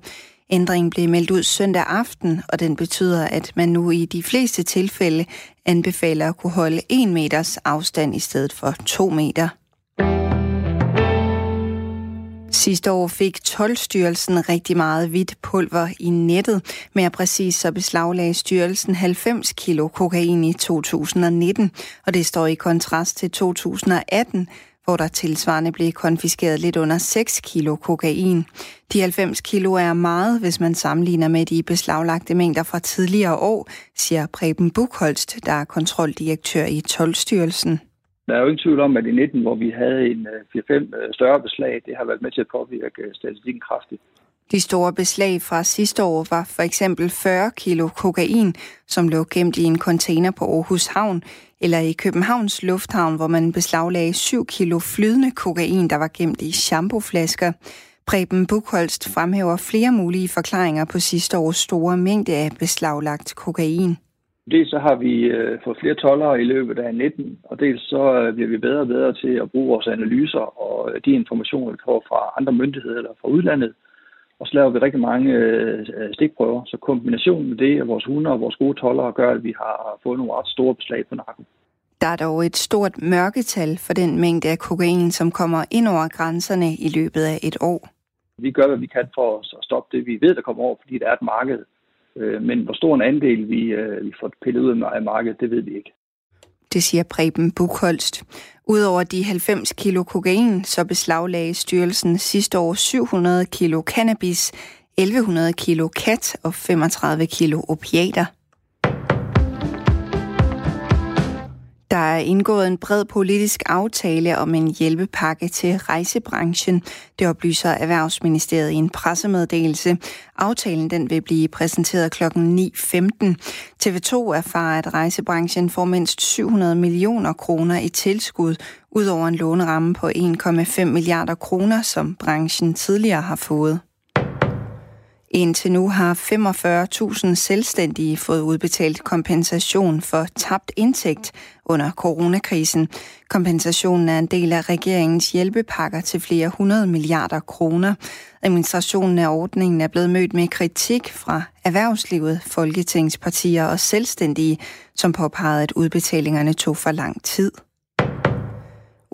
[SPEAKER 6] Ændringen blev meldt ud søndag aften, og den betyder, at man nu i de fleste tilfælde anbefaler at kunne holde 1 meters afstand i stedet for 2 meter. Sidste år fik Tolvstyrelsen rigtig meget hvidt pulver i nettet. Mere præcis så beslaglagde styrelsen 90 kilo kokain i 2019, og det står i kontrast til 2018, hvor der tilsvarende blev konfiskeret lidt under 6 kilo kokain. De 90 kilo er meget, hvis man sammenligner med de beslaglagte mængder fra tidligere år, siger Preben Bukholst, der er kontroldirektør i Tolvstyrelsen.
[SPEAKER 7] Der er jo ingen tvivl om, at i 19, hvor vi havde en øh, 4-5 øh, større beslag, det har været med til at påvirke øh, statistikken kraftigt.
[SPEAKER 6] De store beslag fra sidste år var for eksempel 40 kilo kokain, som lå gemt i en container på Aarhus Havn, eller i Københavns Lufthavn, hvor man beslaglagde 7 kilo flydende kokain, der var gemt i shampooflasker. Preben Bukholst fremhæver flere mulige forklaringer på sidste års store mængde af beslaglagt kokain.
[SPEAKER 7] Dels så har vi øh, fået flere tollere i løbet af 19, og dels så øh, bliver vi bedre og bedre til at bruge vores analyser og øh, de informationer, vi får fra andre myndigheder eller fra udlandet. Og så laver vi rigtig mange øh, stikprøver, så kombinationen med det og vores hunde og vores gode tollere gør, at vi har fået nogle ret store beslag på nakken.
[SPEAKER 6] Der er dog et stort mørketal for den mængde af kokain, som kommer ind over grænserne i løbet af et år.
[SPEAKER 7] Vi gør, hvad vi kan for at stoppe det, vi ved, der kommer over, fordi der er et marked. Øh, men hvor stor en andel vi, øh, vi får pillet ud af markedet, det ved vi ikke.
[SPEAKER 6] Det siger Preben Bukholst. Udover de 90 kilo kokain, så beslaglagde styrelsen sidste år 700 kilo cannabis, 1100 kilo kat og 35 kilo opiater. Der er indgået en bred politisk aftale om en hjælpepakke til rejsebranchen. Det oplyser Erhvervsministeriet i en pressemeddelelse. Aftalen den vil blive præsenteret kl. 9.15. TV2 erfarer, at rejsebranchen får mindst 700 millioner kroner i tilskud, ud over en låneramme på 1,5 milliarder kroner, som branchen tidligere har fået. Indtil nu har 45.000 selvstændige fået udbetalt kompensation for tabt indtægt under coronakrisen. Kompensationen er en del af regeringens hjælpepakker til flere hundrede milliarder kroner. Administrationen af ordningen er blevet mødt med kritik fra erhvervslivet, folketingspartier og selvstændige, som påpegede, at udbetalingerne tog for lang tid.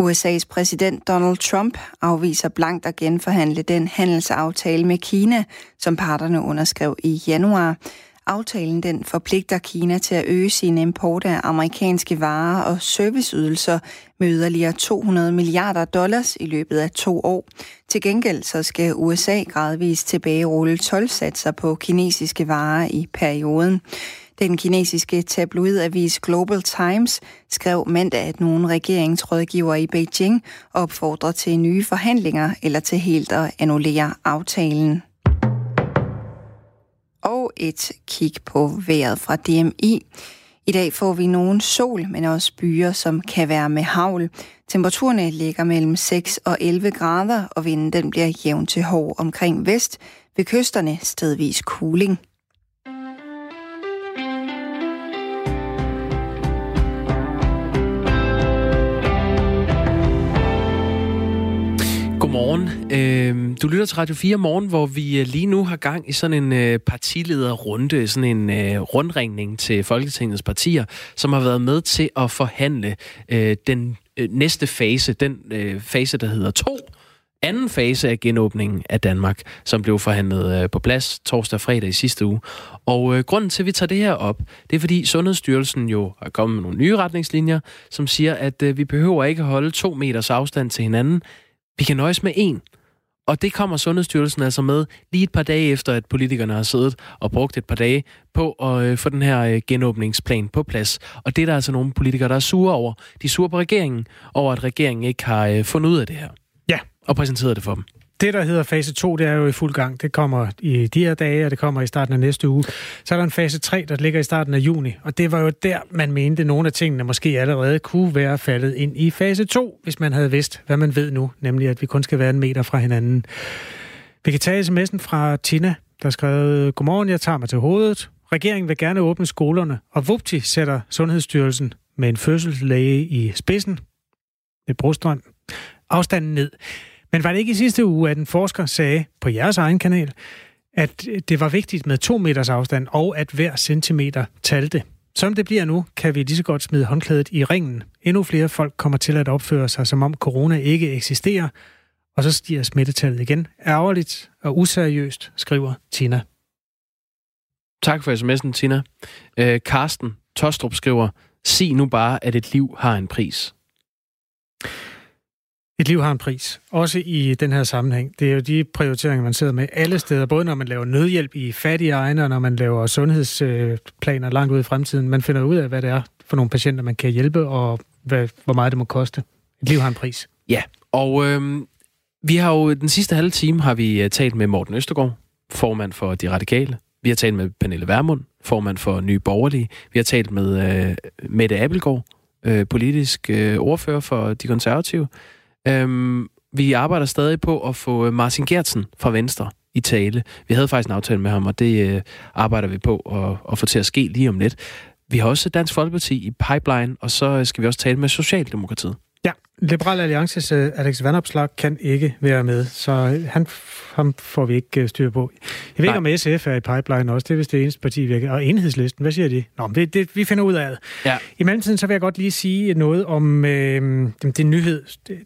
[SPEAKER 6] USA's præsident Donald Trump afviser blankt at genforhandle den handelsaftale med Kina, som parterne underskrev i januar. Aftalen den forpligter Kina til at øge sin import af amerikanske varer og serviceydelser med yderligere 200 milliarder dollars i løbet af to år. Til gengæld så skal USA gradvist tilbagerulle tolvsatser på kinesiske varer i perioden. Den kinesiske tabloidavis Global Times skrev mandag, at nogle regeringsrådgivere i Beijing opfordrer til nye forhandlinger eller til helt at annullere aftalen. Og et kig på vejret fra DMI. I dag får vi nogen sol, men også byer, som kan være med havl. Temperaturerne ligger mellem 6 og 11 grader, og vinden den bliver jævn til hård omkring vest. Ved kysterne stedvis cooling.
[SPEAKER 1] Godmorgen. Øh, du lytter til Radio 4 Morgen, hvor vi øh, lige nu har gang i sådan en øh, partilederrunde, sådan en øh, rundringning til Folketingets partier, som har været med til at forhandle øh, den øh, næste fase, den øh, fase, der hedder 2, anden fase af genåbningen af Danmark, som blev forhandlet øh, på plads torsdag og fredag i sidste uge. Og øh, grunden til, at vi tager det her op, det er fordi Sundhedsstyrelsen jo har kommet med nogle nye retningslinjer, som siger, at øh, vi behøver ikke holde to meters afstand til hinanden, vi kan nøjes med en. Og det kommer Sundhedsstyrelsen altså med lige et par dage efter, at politikerne har siddet og brugt et par dage på at øh, få den her øh, genåbningsplan på plads. Og det er der altså nogle politikere, der er sure over. De er sure på regeringen, over at regeringen ikke har øh, fundet ud af det her.
[SPEAKER 2] Ja.
[SPEAKER 1] Og præsenteret det for dem.
[SPEAKER 2] Det, der hedder fase 2, det er jo i fuld gang. Det kommer i de her dage, og det kommer i starten af næste uge. Så er der en fase 3, der ligger i starten af juni, og det var jo der, man mente, at nogle af tingene måske allerede kunne være faldet ind i fase 2, hvis man havde vidst, hvad man ved nu, nemlig at vi kun skal være en meter fra hinanden. Vi kan tage sms'en fra Tina, der skrev, Godmorgen, jeg tager mig til hovedet. Regeringen vil gerne åbne skolerne, og vupti sætter Sundhedsstyrelsen med en fødselslæge i spidsen. Det Brostrøm. Afstanden ned. Men var det ikke i sidste uge, at en forsker sagde på jeres egen kanal, at det var vigtigt med to meters afstand, og at hver centimeter talte. Som det bliver nu, kan vi lige så godt smide håndklædet i ringen. Endnu flere folk kommer til at opføre sig, som om corona ikke eksisterer, og så stiger smittetallet igen. Ærgerligt og useriøst, skriver Tina.
[SPEAKER 1] Tak for sms'en, Tina. Øh, Karsten Tostrup skriver, sig nu bare, at et liv har en pris.
[SPEAKER 2] Et liv har en pris, også i den her sammenhæng. Det er jo de prioriteringer, man sidder med alle steder, både når man laver nødhjælp i fattige egne, og når man laver sundhedsplaner langt ud i fremtiden. Man finder ud af, hvad det er for nogle patienter, man kan hjælpe, og hvad, hvor meget det må koste. Et liv har en pris.
[SPEAKER 1] Ja, og øh, vi har jo den sidste halve time har vi øh, talt med Morten Østergaard, formand for De Radikale. Vi har talt med Pernille Vermund, formand for Nye Borgerlige. Vi har talt med øh, Mette Appelgaard, øh, politisk øh, ordfører for De Konservative. Øhm, vi arbejder stadig på at få øh, Martin Gertsen fra Venstre i tale. Vi havde faktisk en aftale med ham, og det øh, arbejder vi på at, at få til at ske lige om lidt. Vi har også Dansk Folkeparti i pipeline, og så øh, skal vi også tale med Socialdemokratiet.
[SPEAKER 2] Liberal Alliances uh, Alex Vandopslag kan ikke være med, så han, ham får vi ikke uh, styr på. Jeg ved ikke, om SF er i pipeline også. Det er vist det eneste parti, vi Og enhedslisten, hvad siger de? Nå, det, det, vi finder ud af det. Ja. I mellemtiden, så vil jeg godt lige sige noget om øh, det nyhed.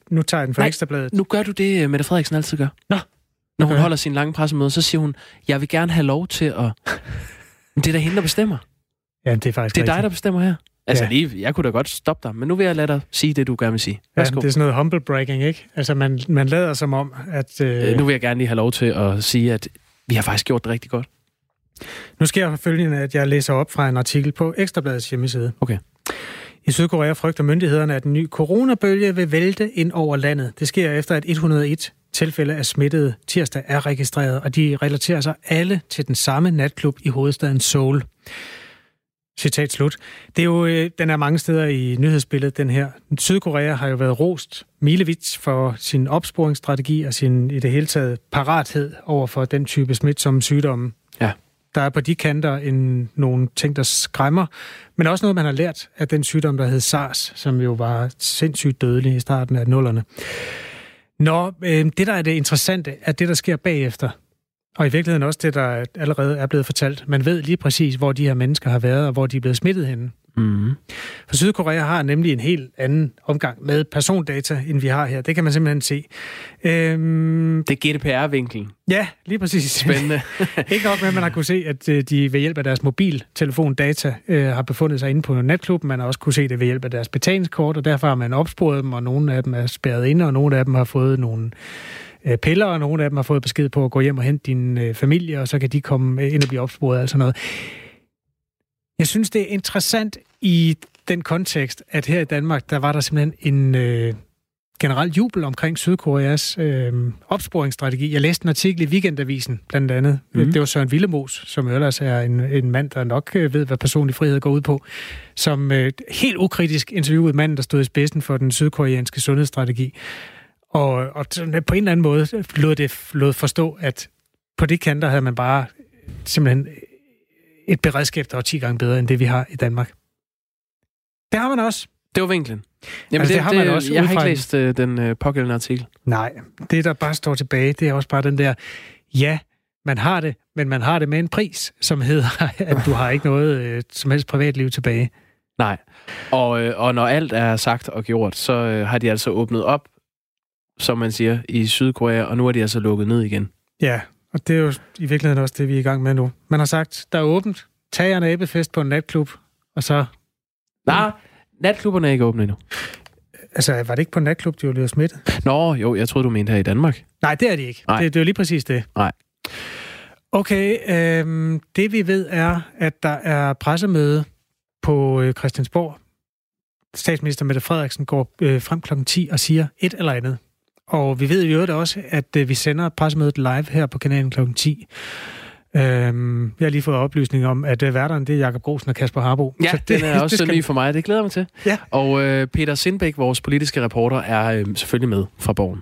[SPEAKER 2] Nu tager jeg den fra Ekstrabladet.
[SPEAKER 1] nu gør du det, Mette Frederiksen altid gør. Nå. Når hun okay. holder sin lange pressemøde, så siger hun, jeg vil gerne have lov til at... det er da hende, der bestemmer.
[SPEAKER 2] Ja, det er faktisk
[SPEAKER 1] Det er rigtigt. dig, der bestemmer her. Altså ja. lige, jeg kunne da godt stoppe dig, men nu vil jeg lade dig sige det, du gerne vil sige.
[SPEAKER 2] Værsgo. Ja, det er sådan noget humble bragging, ikke? Altså man, man lader som om, at...
[SPEAKER 1] Øh... Nu vil jeg gerne lige have lov til at sige, at vi har faktisk gjort det rigtig godt.
[SPEAKER 2] Nu sker jeg følgende, at jeg læser op fra en artikel på Ekstrabladets hjemmeside.
[SPEAKER 1] Okay.
[SPEAKER 2] I Sydkorea frygter myndighederne, at en ny coronabølge vil vælte ind over landet. Det sker efter, at 101 tilfælde af smittede tirsdag er registreret, og de relaterer sig alle til den samme natklub i hovedstaden Seoul. Citat slut. Det er jo, øh, den er mange steder i nyhedsbilledet, den her. Sydkorea har jo været rost milevidt for sin opsporingsstrategi og sin i det hele taget parathed over for den type smitsomme sygdomme.
[SPEAKER 1] Ja.
[SPEAKER 2] Der er på de kanter en, nogle ting, der skræmmer, men også noget, man har lært af den sygdom, der hed SARS, som jo var sindssygt dødelig i starten af nullerne. Nå, øh, det der er det interessante, er det, der sker bagefter. Og i virkeligheden også det, der allerede er blevet fortalt. Man ved lige præcis, hvor de her mennesker har været, og hvor de er blevet smittet henne.
[SPEAKER 1] Mm.
[SPEAKER 2] For Sydkorea har nemlig en helt anden omgang med persondata, end vi har her. Det kan man simpelthen se.
[SPEAKER 1] Øhm... Det er GDPR-vinklen.
[SPEAKER 2] Ja, lige præcis.
[SPEAKER 1] Spændende. [laughs]
[SPEAKER 2] Ikke nok med, at man har kunne se, at øh, de ved hjælp af deres mobiltelefondata øh, har befundet sig inde på natklubben. Man har også kunne se det ved hjælp af deres betalingskort, og derfor har man opsporet dem, og nogle af dem er spærret inde, og nogle af dem har fået nogle piller, og nogle af dem har fået besked på at gå hjem og hente din øh, familie, og så kan de komme ind og blive opsporet og sådan noget. Jeg synes, det er interessant i den kontekst, at her i Danmark, der var der simpelthen en øh, generelt jubel omkring Sydkoreas øh, opsporingsstrategi. Jeg læste en artikel i Weekendavisen, blandt andet. Mm. Det var Søren Villemos, som ellers er en, en mand, der nok øh, ved, hvad personlig frihed går ud på, som øh, helt ukritisk interviewede manden, der stod i spidsen for den sydkoreanske sundhedsstrategi. Og, og på en eller anden måde lod det lod forstå, at på de kanter havde man bare simpelthen et beredskab, der var 10 gange bedre end det, vi har i Danmark. Det har man også.
[SPEAKER 1] Det var vinklen. Jamen, altså, det, det har man det, også. Jeg har ikke læst uh, den uh, pågældende artikel.
[SPEAKER 2] Nej, det der bare står tilbage, det er også bare den der, ja, man har det, men man har det med en pris, som hedder, [laughs] at du har ikke noget uh, som helst privatliv tilbage.
[SPEAKER 1] Nej, og, øh, og når alt er sagt og gjort, så øh, har de altså åbnet op som man siger, i Sydkorea, og nu er de altså lukket ned igen.
[SPEAKER 2] Ja, og det er jo i virkeligheden også det, vi er i gang med nu. Man har sagt, der er åbent, tag en abefest på en natklub, og så...
[SPEAKER 1] Nej, natklubberne er ikke åbne endnu.
[SPEAKER 2] Altså, var det ikke på en natklub, de var blevet smittet?
[SPEAKER 1] Nå, jo, jeg troede, du mente her i Danmark.
[SPEAKER 2] Nej, det er de ikke. Nej. Det, det er jo lige præcis det.
[SPEAKER 1] Nej.
[SPEAKER 2] Okay, øhm, det vi ved er, at der er pressemøde på øh, Christiansborg. Statsminister Mette Frederiksen går øh, frem klokken 10 og siger et eller andet. Og vi ved jo også, at øh, vi sender pressemødet live her på kanalen kl. 10. Øhm, jeg har lige fået oplysning om, at uh, værteren det er Jakob Grosen og Kasper Harbo.
[SPEAKER 1] Ja, så det, den er også [laughs] det skal... ny for mig. Det glæder mig til.
[SPEAKER 2] Ja.
[SPEAKER 1] Og uh, Peter Sindbæk, vores politiske reporter, er uh, selvfølgelig med fra borgen.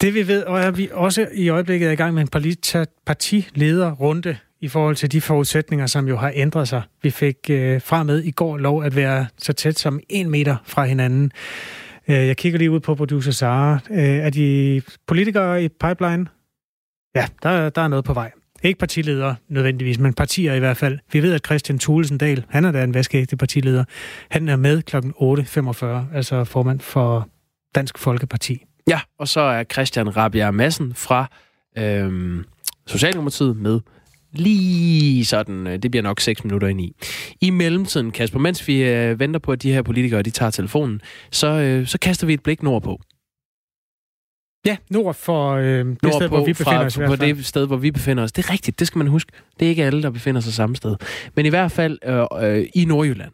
[SPEAKER 2] Det vi ved, og er vi også i øjeblikket er i gang med en partilederrunde i forhold til de forudsætninger, som jo har ændret sig. Vi fik øh, fra med i går lov at være så tæt som en meter fra hinanden. Øh, jeg kigger lige ud på producer Sara. Øh, er de politikere i pipeline? Ja, der, der er noget på vej. Ikke partiledere nødvendigvis, men partier i hvert fald. Vi ved, at Christian Thulesen Dahl, han er da en vaskeægte partileder, han er med kl. 8.45, altså formand for Dansk Folkeparti.
[SPEAKER 1] Ja, og så er Christian Rabia Madsen fra øhm, Socialdemokratiet med lige sådan, øh, det bliver nok 6 minutter ind i. I mellemtiden, Kasper, mens vi øh, venter på, at de her politikere de tager telefonen, så, øh, så kaster vi et blik nordpå.
[SPEAKER 2] Ja, nord for øh, det nord sted, på, hvor vi befinder fra, os.
[SPEAKER 1] På det sted, hvor vi befinder os. Det er rigtigt, det skal man huske. Det er ikke alle, der befinder sig samme sted. Men i hvert fald øh, øh, i Nordjylland.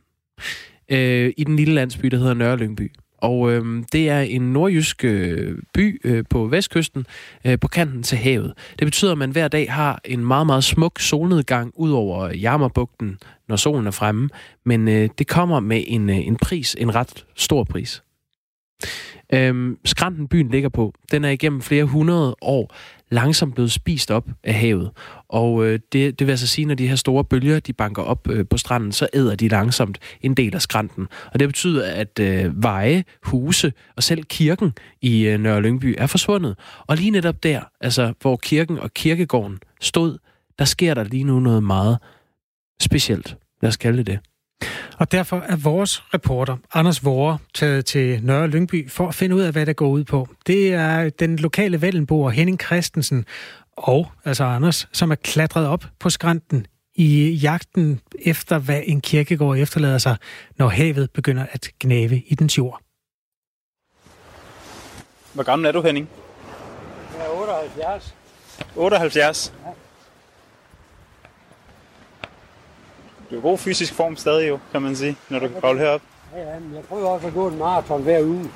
[SPEAKER 1] Øh, I den lille landsby, der hedder Nørre Lyngby. Og øh, det er en nordjysk øh, by øh, på vestkysten, øh, på kanten til havet. Det betyder, at man hver dag har en meget, meget smuk solnedgang ud over Jammerbugten, når solen er fremme. Men øh, det kommer med en, øh, en pris, en ret stor pris. Øhm, skrænten byen ligger på, den er igennem flere hundrede år langsomt blevet spist op af havet. Og øh, det, det vil altså sige, når de her store bølger, de banker op øh, på stranden, så æder de langsomt en del af skrænten. Og det betyder, at øh, veje, huse og selv kirken i øh, Nørre Lyngby er forsvundet. Og lige netop der, altså hvor kirken og kirkegården stod, der sker der lige nu noget meget specielt. Lad os kalde det det.
[SPEAKER 2] Og derfor er vores reporter, Anders Vore, taget til Nørre Lyngby for at finde ud af, hvad der går ud på. Det er den lokale Vellenboer Henning Christensen og altså Anders, som er klatret op på skrænten i jagten efter, hvad en kirkegård efterlader sig, når havet begynder at gnave i dens jord.
[SPEAKER 8] Hvor gammel er du, Henning?
[SPEAKER 9] Jeg er 78.
[SPEAKER 8] 78? Ja. Du er god fysisk form stadig jo, kan man sige, når du kan kravle herop.
[SPEAKER 9] Ja, men jeg prøver også at gå en maraton hver uge.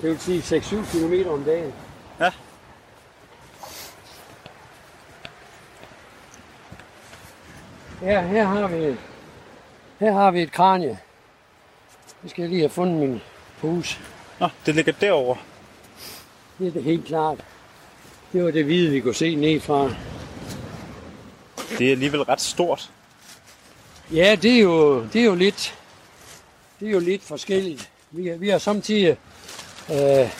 [SPEAKER 9] Det vil sige 6-7 km om dagen.
[SPEAKER 8] Ja.
[SPEAKER 9] Ja, her har vi, her har vi et kranje. Det skal jeg lige have fundet min pose.
[SPEAKER 8] Nå, det ligger derovre.
[SPEAKER 9] Det er det helt klart. Det var det hvide, vi kunne se ned fra.
[SPEAKER 8] Det er alligevel ret stort.
[SPEAKER 9] Ja, det er jo, det er jo lidt, det er jo lidt forskelligt. Vi, vi har samtidig, øh,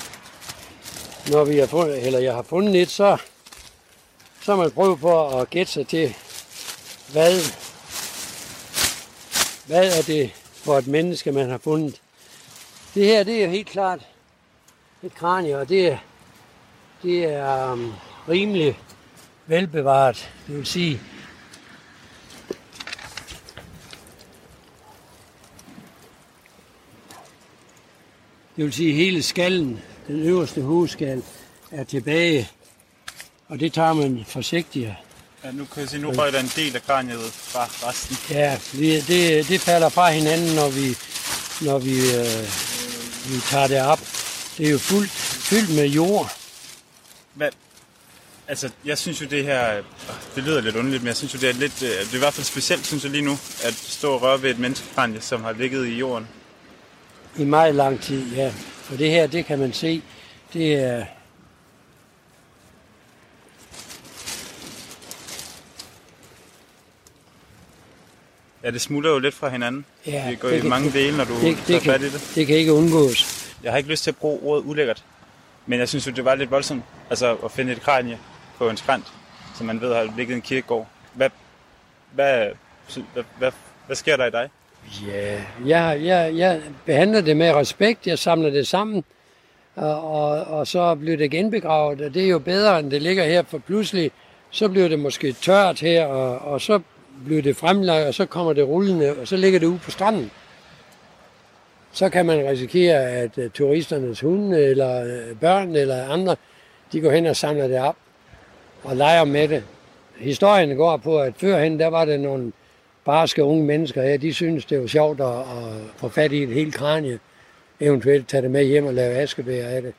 [SPEAKER 9] når vi har fundet, eller jeg har fundet et, så, så har man prøvet på at gætte sig til, hvad, hvad er det for et menneske, man har fundet. Det her, det er helt klart et kranie, og det er, det er um, rimelig velbevaret. Det vil sige, Det vil sige, at hele skallen, den øverste hovedskal, er tilbage. Og det tager man forsigtigt.
[SPEAKER 8] Ja, nu kan jeg se, nu røg der en del af kraniet fra resten.
[SPEAKER 9] Ja, det, det falder fra hinanden, når vi, når vi, øh, vi tager det op. Det er jo fuldt, fyldt med jord.
[SPEAKER 8] Hvad? Altså, jeg synes jo det her, det lyder lidt underligt, men jeg synes jo det er lidt, øh, det er i hvert fald specielt, synes jeg lige nu, at stå og røre ved et menneskekranje, som har ligget i jorden.
[SPEAKER 9] I meget lang tid, ja. For det her, det kan man se, det er...
[SPEAKER 8] Ja, det smuldrer jo lidt fra hinanden.
[SPEAKER 9] Ja,
[SPEAKER 8] det går det i kan, mange dele, når du
[SPEAKER 9] det, det
[SPEAKER 8] fat i det.
[SPEAKER 9] Det kan ikke undgås.
[SPEAKER 8] Jeg har ikke lyst til at bruge ordet ulækkert, men jeg synes jo, det var lidt voldsomt altså, at finde et kranje på en skrant, som man ved har ligget i en kirkegård. Hvad, hvad, hvad, hvad, hvad sker der i dig?
[SPEAKER 9] Ja, jeg, jeg, jeg behandler det med respekt, jeg samler det sammen, og, og, og så bliver det genbegravet, og det er jo bedre, end det ligger her, for pludselig, så bliver det måske tørt her, og, og så bliver det fremlagt, og så kommer det rullende, og så ligger det ude på stranden. Så kan man risikere, at øh, turisternes hunde, eller øh, børn, eller andre, de går hen og samler det op, og leger med det. Historien går på, at førhen, der var det nogle barske unge mennesker her, de synes, det var sjovt at, at få fat i et helt kranje, eventuelt tage det med hjem og lave askebær af det.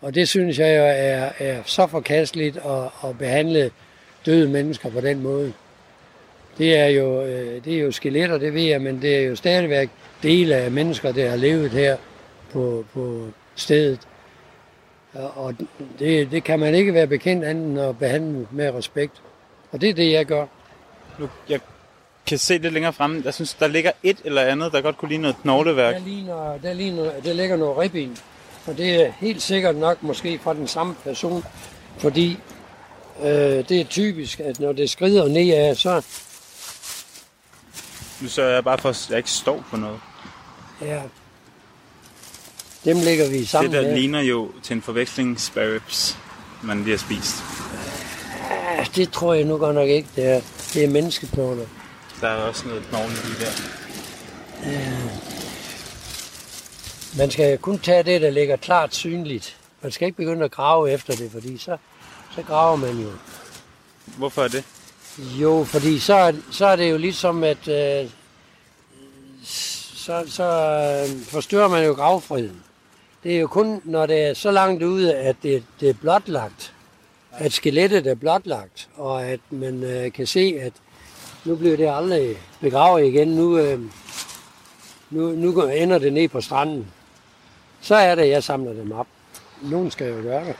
[SPEAKER 9] Og det synes jeg jo er, er så forkasteligt at, at behandle døde mennesker på den måde. Det er, jo, øh, det er jo skeletter, det ved jeg, men det er jo stadigvæk dele af mennesker, der har levet her på, på stedet. Og det, det kan man ikke være bekendt anden at behandle med respekt. Og det er det, jeg gør.
[SPEAKER 8] Nu, jeg kan se lidt længere fremme. Jeg synes, der ligger et eller andet, der godt kunne ligne noget knogleværk.
[SPEAKER 9] Der, ligner, der, ligner, der ligger noget ribben, og det er helt sikkert nok måske fra den samme person, fordi øh, det er typisk, at når det skrider nedad, så...
[SPEAKER 8] Nu sørger jeg bare for, at jeg ikke står på noget.
[SPEAKER 9] Ja, dem lægger vi sammen
[SPEAKER 8] Det der
[SPEAKER 9] med.
[SPEAKER 8] ligner jo til en forveksling sparrows, man lige har spist.
[SPEAKER 9] Ja, det tror jeg nu godt nok ikke, det er. Det er menneskeknogler.
[SPEAKER 8] Der er også noget knogle lige der.
[SPEAKER 9] Man skal kun tage det, der ligger klart synligt. Man skal ikke begynde at grave efter det, fordi så, så graver man jo.
[SPEAKER 8] Hvorfor er det?
[SPEAKER 9] Jo, fordi så, så er det jo ligesom, at øh, så, så øh, forstyrrer man jo gravfriden. Det er jo kun, når det er så langt ude, at det, det er blotlagt, at skelettet er blotlagt, og at man øh, kan se, at nu bliver det aldrig begravet igen. Nu, øh, nu, nu ender det ned på stranden. Så er det, jeg samler dem op. Nogen skal jo gøre det.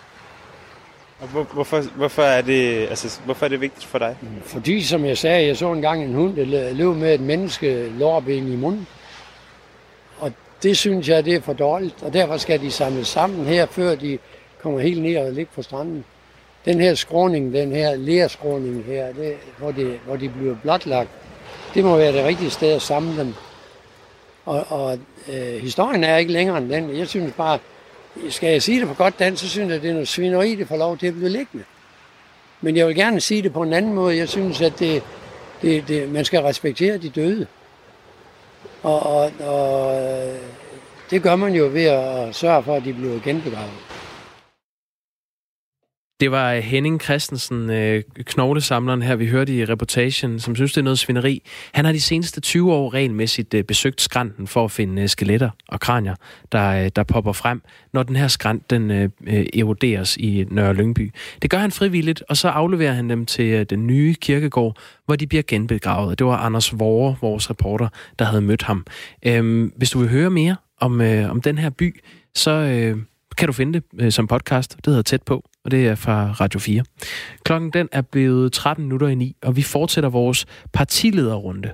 [SPEAKER 8] Og hvor, hvorfor, hvorfor, er det, altså, hvorfor er det vigtigt for dig?
[SPEAKER 9] Fordi, som jeg sagde, jeg så engang en hund, der løb med et menneske lårben i munden. Og det synes jeg, det er for dårligt. Og derfor skal de samles sammen her, før de kommer helt ned og ligger på stranden. Den her skråning, den her lærskråning her, det, hvor, det, hvor de bliver blotlagt, det må være det rigtige sted at samle dem. Og, og øh, historien er ikke længere end den. Jeg synes bare, skal jeg sige det på godt dansk, så synes jeg, det er noget svineri, det får lov til at blive liggende. Men jeg vil gerne sige det på en anden måde. Jeg synes, at det, det, det, man skal respektere de døde. Og, og, og øh, det gør man jo ved at sørge for, at de bliver genbegravet.
[SPEAKER 1] Det var Henning Christensen, øh, knoglesamleren her, vi hørte i reportagen, som synes, det er noget svineri. Han har de seneste 20 år regelmæssigt øh, besøgt skrænten for at finde øh, skeletter og kranier, der, der popper frem, når den her skrænt den øh, eroderes i Nørre Lyngby. Det gør han frivilligt, og så afleverer han dem til den nye kirkegård, hvor de bliver genbegravet. Det var Anders Vore, vores reporter, der havde mødt ham. Øhm, hvis du vil høre mere om, øh, om den her by, så... Øh, kan du finde det øh, som podcast. Det hedder Tæt på, og det er fra Radio 4. Klokken den er blevet 13 minutter i 9, og vi fortsætter vores partilederrunde.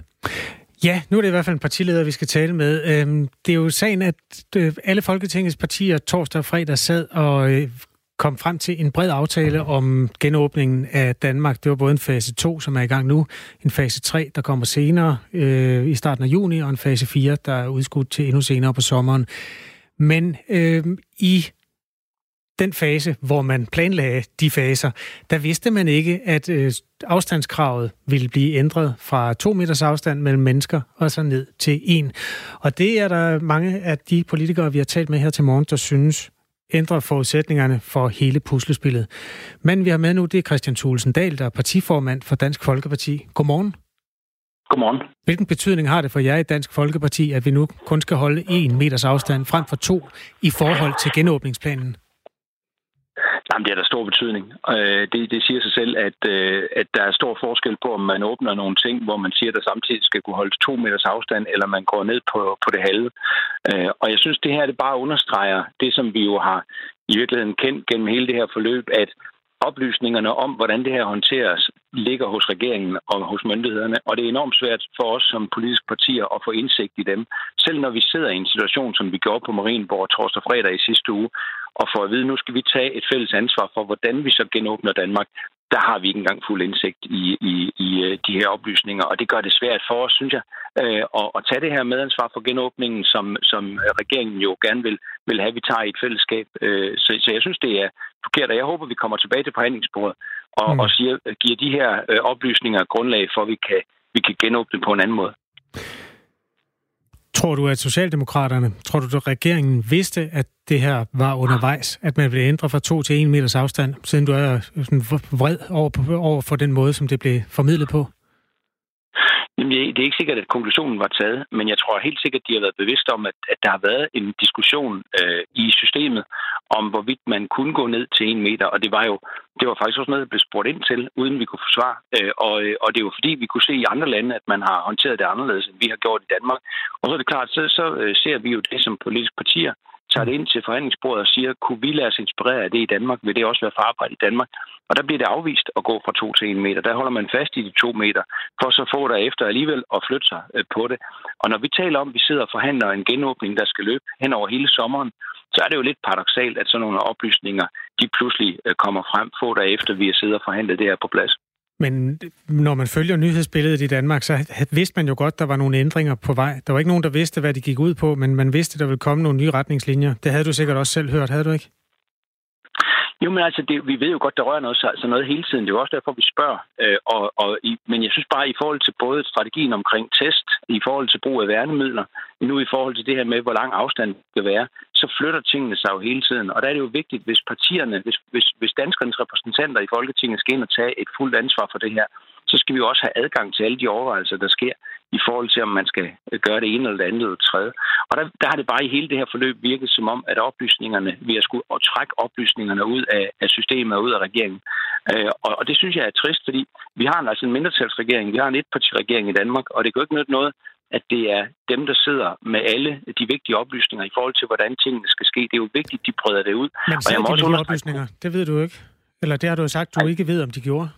[SPEAKER 2] Ja, nu er det i hvert fald en partileder, vi skal tale med. Øhm, det er jo sagen, at øh, alle Folketingets partier torsdag og fredag sad og øh, kom frem til en bred aftale om genåbningen af Danmark. Det var både en fase 2, som er i gang nu, en fase 3, der kommer senere øh, i starten af juni, og en fase 4, der er udskudt til endnu senere på sommeren. Men øh, i den fase, hvor man planlagde de faser, der vidste man ikke, at øh, afstandskravet ville blive ændret fra to meters afstand mellem mennesker og så ned til en. Og det er der mange af de politikere, vi har talt med her til morgen, der synes ændrer forudsætningerne for hele puslespillet. Men vi har med nu, det er Christian Thulesen Dahl, der er partiformand for Dansk Folkeparti. Godmorgen.
[SPEAKER 10] Godmorgen.
[SPEAKER 2] Hvilken betydning har det for jer i Dansk Folkeparti, at vi nu kun skal holde en meters afstand frem for to i forhold til genåbningsplanen?
[SPEAKER 10] Jamen, det har da stor betydning. Øh, det, det siger sig selv, at, øh, at der er stor forskel på, om man åbner nogle ting, hvor man siger, at der samtidig skal kunne holdes to meters afstand, eller man går ned på, på det halve. Øh, og jeg synes, det her det bare understreger det, som vi jo har i virkeligheden kendt gennem hele det her forløb, at oplysningerne om, hvordan det her håndteres, ligger hos regeringen og hos myndighederne, og det er enormt svært for os som politiske partier at få indsigt i dem. Selv når vi sidder i en situation, som vi gjorde på Marienborg torsdag og fredag i sidste uge, og for at vide, nu skal vi tage et fælles ansvar for, hvordan vi så genåbner Danmark, der har vi ikke engang fuld indsigt i, i, i øh, de her oplysninger, og det gør det svært for os, synes jeg, øh, at, at tage det her medansvar for genåbningen, som, som regeringen jo gerne vil, vil have, vi tager i et fællesskab. Øh, Så, så jeg synes, det er forkert, og jeg håber, vi kommer tilbage til forhandlingsbordet og,
[SPEAKER 2] Mm.
[SPEAKER 10] og siger, giver de her oplysninger grundlag for, at vi kan, vi kan genåbne på en anden måde.
[SPEAKER 2] Tror du, at Socialdemokraterne, tror du, at regeringen vidste, at det her var undervejs, at man ville ændre fra to til en meters afstand, siden du er øh, sådan vred over, på- over for den måde, som det blev formidlet på?
[SPEAKER 10] Jamen, det er ikke sikkert, at konklusionen var taget, men jeg tror helt sikkert, at de har været bevidste om, at, at der har været en diskussion øh, i systemet om, hvorvidt man kunne gå ned til en meter, og det var jo det var faktisk også noget, der blev spurgt ind til, uden vi kunne få svar. Øh, og, øh, og det er jo fordi, vi kunne se i andre lande, at man har håndteret det anderledes, end vi har gjort i Danmark. Og så er det klart, så, så øh, ser vi jo det som politiske partier, tager det ind til forhandlingsbordet og siger, kunne vi lade os inspirere af det i Danmark? Vil det også være farbart i Danmark? Og der bliver det afvist at gå fra 2 til 1 meter. Der holder man fast i de 2 meter, for så få der efter alligevel at flytte sig øh, på det. Og når vi taler om, at vi sidder og forhandler en genåbning, der skal løbe hen over hele sommeren, så er det jo lidt paradoxalt, at sådan nogle oplysninger, de pludselig øh, kommer frem få der efter, vi har siddet og forhandlet det her på plads.
[SPEAKER 2] Men når man følger nyhedsbilledet i Danmark, så vidste man jo godt, der var nogle ændringer på vej. Der var ikke nogen, der vidste, hvad de gik ud på, men man vidste, der ville komme nogle nye retningslinjer. Det havde du sikkert også selv hørt, havde du ikke?
[SPEAKER 10] Jo, men altså, det, vi ved jo godt, der rører noget, altså noget hele tiden. Det er jo også derfor, vi spørger. Øh, og, og i, men jeg synes bare, i forhold til både strategien omkring test, i forhold til brug af værnemidler, nu i forhold til det her med, hvor lang afstand det skal være, så flytter tingene sig jo hele tiden. Og der er det jo vigtigt, hvis partierne, hvis, hvis, hvis danskernes repræsentanter i Folketinget skal ind og tage et fuldt ansvar for det her, så skal vi jo også have adgang til alle de overvejelser, der sker i forhold til, om man skal gøre det ene eller det andet eller det tredje. Og der, der har det bare i hele det her forløb virket som om, at oplysningerne, vi har skulle trække oplysningerne ud af, af systemet og ud af regeringen. Øh, og, og det synes jeg er trist, fordi vi har altså en mindretalsregering, vi har en etpartiregering i Danmark, og det kan jo ikke nytte noget, at det er dem, der sidder med alle de vigtige oplysninger i forhold til, hvordan tingene skal ske. Det er jo vigtigt, at de breder det ud.
[SPEAKER 2] Men og jeg må de også oplysninger? Det ved du ikke. Eller det har du jo sagt, du ikke ved, om de gjorde.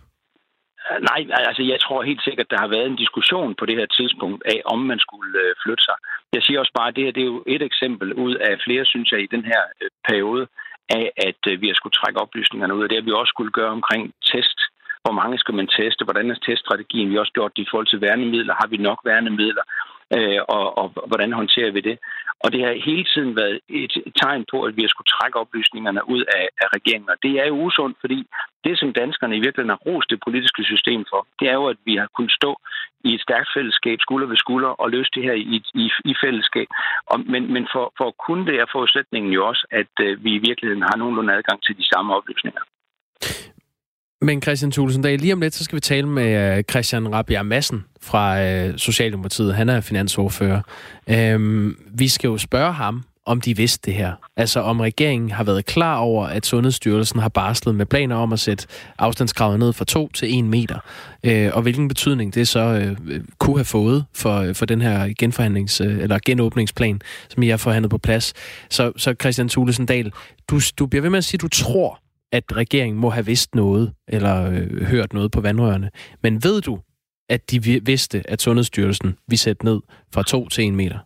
[SPEAKER 10] Øh, nej, altså jeg tror helt sikkert, der har været en diskussion på det her tidspunkt af, om man skulle øh, flytte sig. Jeg siger også bare, at det her det er jo et eksempel ud af flere, synes jeg, i den her øh, periode, af at øh, vi har skulle trække oplysningerne ud af det, har vi også skulle gøre omkring test. Hvor mange skal man teste? Hvordan er teststrategien? Vi har også gjort det i forhold til værnemidler. Har vi nok værnemidler? Øh, og, og hvordan håndterer vi det? Og det har hele tiden været et tegn på, at vi har skulle trække oplysningerne ud af, af regeringen. Og det er jo usundt, fordi det, som danskerne i virkeligheden har rost det politiske system for, det er jo, at vi har kunnet stå i et stærkt fællesskab, skulder ved skulder, og løse det her i, i, i fællesskab. Og, men men for, for at kunne det er forudsætningen jo også, at øh, vi i virkeligheden har nogenlunde adgang til de samme oplysninger.
[SPEAKER 1] Men Christian Tulsendal, lige om lidt, så skal vi tale med øh, Christian Rabia Madsen fra øh, Socialdemokratiet. Han er finansordfører. Øhm, vi skal jo spørge ham, om de vidste det her. Altså om regeringen har været klar over, at Sundhedsstyrelsen har barslet med planer om at sætte afstandskravet ned fra 2 til 1 meter. Øh, og hvilken betydning det så øh, øh kunne have fået for, for den her genforhandlings- øh, eller genåbningsplan, som I har forhandlet på plads. Så, så Christian Thulesen Dahl, du, du bliver ved med at sige, at du tror, at regeringen må have vidst noget, eller øh, hørt noget på vandrørene. Men ved du, at de vidste, at Sundhedsstyrelsen vi sætte ned fra 2 til 1 meter?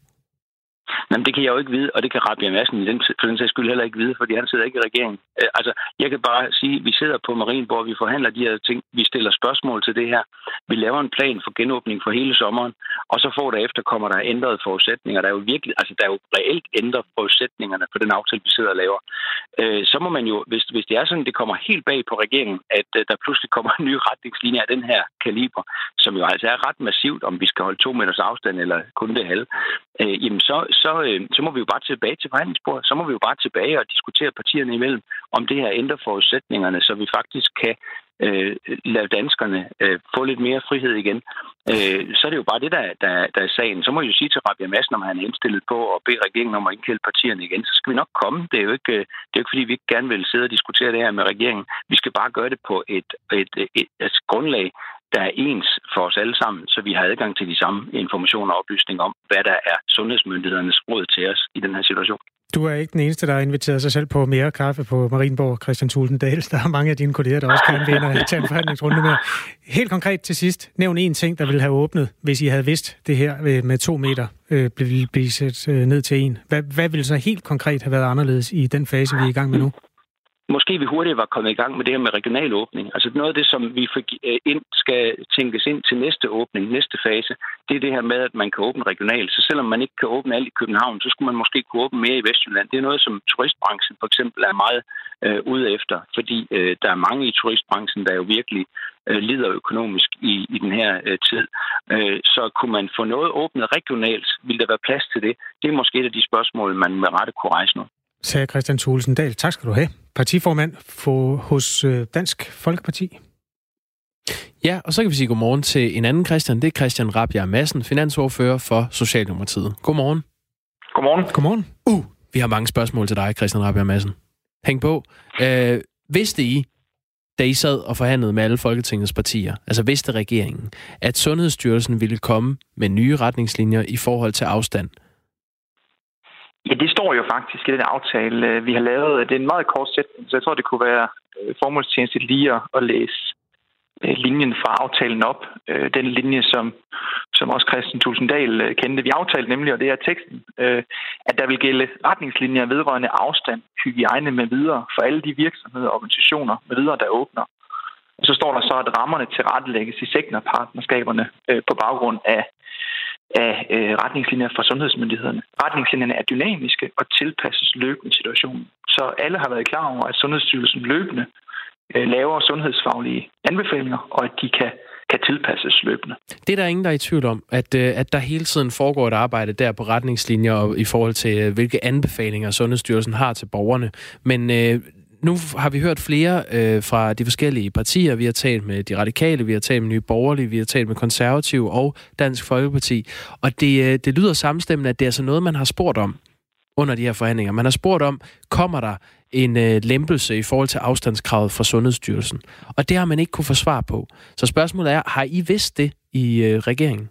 [SPEAKER 10] Jamen, det kan jeg jo ikke vide, og det kan Rabia Madsen i den, for den sags skyld heller ikke vide, fordi han sidder ikke i regeringen. Øh, altså, jeg kan bare sige, at vi sidder på Marienborg, vi forhandler de her ting, vi stiller spørgsmål til det her. Vi laver en plan for genåbning for hele sommeren, og så får der efter kommer der ændrede forudsætninger. Der er jo virkelig, altså der er jo reelt ændret forudsætningerne på den aftale, vi sidder og laver. Øh, så må man jo, hvis, hvis det er sådan, det kommer helt bag på regeringen, at øh, der pludselig kommer en ny retningslinje af den her kaliber, som jo altså er ret massivt, om vi skal holde to meters afstand eller kun det halve, øh, jamen så, så, øh, så må vi jo bare tilbage til forhandlingsbordet. Så må vi jo bare tilbage og diskutere partierne imellem, om det her ændrer forudsætningerne, så vi faktisk kan øh, lade danskerne øh, få lidt mere frihed igen. Øh, så er det jo bare det, der, der, der er sagen. Så må jeg jo sige til Rabia Madsen, om han er indstillet på at bede regeringen om at indkalde partierne igen. Så skal vi nok komme. Det er jo ikke, øh, det er jo ikke fordi, vi ikke gerne vil sidde og diskutere det her med regeringen. Vi skal bare gøre det på et, et, et, et, et grundlag, der er ens for os alle sammen, så vi har adgang til de samme informationer og oplysninger om, hvad der er sundhedsmyndighedernes råd til os i den her situation.
[SPEAKER 2] Du er ikke den eneste, der har inviteret sig selv på mere kaffe på Marienborg, Christian Tulsendal. Der er mange af dine kolleger, der også kan vinde og tage en forhandlingsrunde med. Helt konkret til sidst, nævn en ting, der ville have åbnet, hvis I havde vidst det her øh, med to meter øh, blive sat øh, ned til en. Hvad, hvad ville så helt konkret have været anderledes i den fase, vi er i gang med nu?
[SPEAKER 10] Måske vi hurtigt var kommet i gang med det her med regional åbning. Altså noget af det, som vi øh, ind, skal tænkes ind til næste åbning, næste fase, det er det her med, at man kan åbne regionalt. Så selvom man ikke kan åbne alt i København, så skulle man måske kunne åbne mere i Vestjylland. Det er noget, som turistbranchen for eksempel er meget øh, ude efter, fordi øh, der er mange i turistbranchen, der jo virkelig øh, lider økonomisk i, i den her øh, tid. Øh, så kunne man få noget åbnet regionalt, ville der være plads til det? Det er måske et af de spørgsmål, man med rette kunne rejse nu
[SPEAKER 2] sagde Christian Thulesen Dahl. Tak skal du have. Partiformand for, hos øh, Dansk Folkeparti.
[SPEAKER 1] Ja, og så kan vi sige godmorgen til en anden Christian. Det er Christian Rabia Madsen, finansordfører for Socialdemokratiet. Godmorgen.
[SPEAKER 10] Godmorgen.
[SPEAKER 2] Godmorgen.
[SPEAKER 1] Uh, vi har mange spørgsmål til dig, Christian Rabia Madsen. Hæng på. Øh, vidste I, da I sad og forhandlede med alle Folketingets partier, altså vidste regeringen, at Sundhedsstyrelsen ville komme med nye retningslinjer i forhold til afstand
[SPEAKER 11] Ja, det står jo faktisk i den aftale, øh, vi har lavet. Det er en meget kort sætning, så jeg tror, det kunne være øh, lige at læse øh, linjen fra aftalen op. Øh, den linje, som, som også Christian Tulsendal kendte. Vi aftalte nemlig, og det er teksten, at der vil gælde retningslinjer vedrørende afstand, hygiejne med videre for alle de virksomheder og organisationer med videre, der åbner. Og så står der så, at rammerne til rettelægges i sektorpartnerskaberne på baggrund af af øh, retningslinjer fra sundhedsmyndighederne. Retningslinjerne er dynamiske og tilpasses løbende situationen. Så alle har været klar over, at Sundhedsstyrelsen løbende øh, laver sundhedsfaglige anbefalinger, og at de kan kan tilpasses løbende.
[SPEAKER 1] Det er der ingen, der er i tvivl om, at, øh, at der hele tiden foregår et arbejde der på retningslinjer og i forhold til, øh, hvilke anbefalinger Sundhedsstyrelsen har til borgerne. Men øh, nu har vi hørt flere øh, fra de forskellige partier. Vi har talt med de radikale, vi har talt med Nye Borgerlige, vi har talt med Konservative og Dansk Folkeparti. Og det, øh, det lyder samstemmende, at det er altså noget, man har spurgt om under de her forhandlinger. Man har spurgt om, kommer der en øh, lempelse i forhold til afstandskravet fra Sundhedsstyrelsen? Og det har man ikke kunne få svar på. Så spørgsmålet er, har I vidst det i øh, regeringen?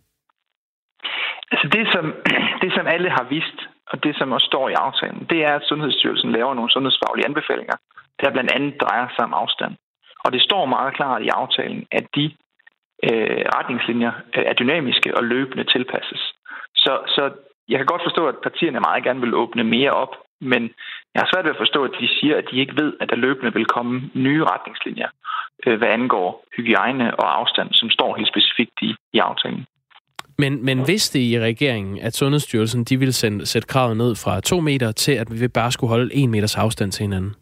[SPEAKER 11] Altså det som, [clears throat] det, som alle har vidst, og det, som også står i aftalen, det er, at Sundhedsstyrelsen laver nogle sundhedsfaglige anbefalinger, der blandt andet drejer sig om afstand. Og det står meget klart i aftalen, at de øh, retningslinjer er dynamiske og løbende tilpasses. Så, så jeg kan godt forstå, at partierne meget gerne vil åbne mere op, men jeg har svært ved at forstå, at de siger, at de ikke ved, at der løbende vil komme nye retningslinjer, øh, hvad angår hygiejne og afstand, som står helt specifikt i, i aftalen.
[SPEAKER 1] Men, men vidste I i regeringen, at Sundhedsstyrelsen de ville sende, sætte kravet ned fra to meter til, at vi bare skulle holde en meters afstand til hinanden?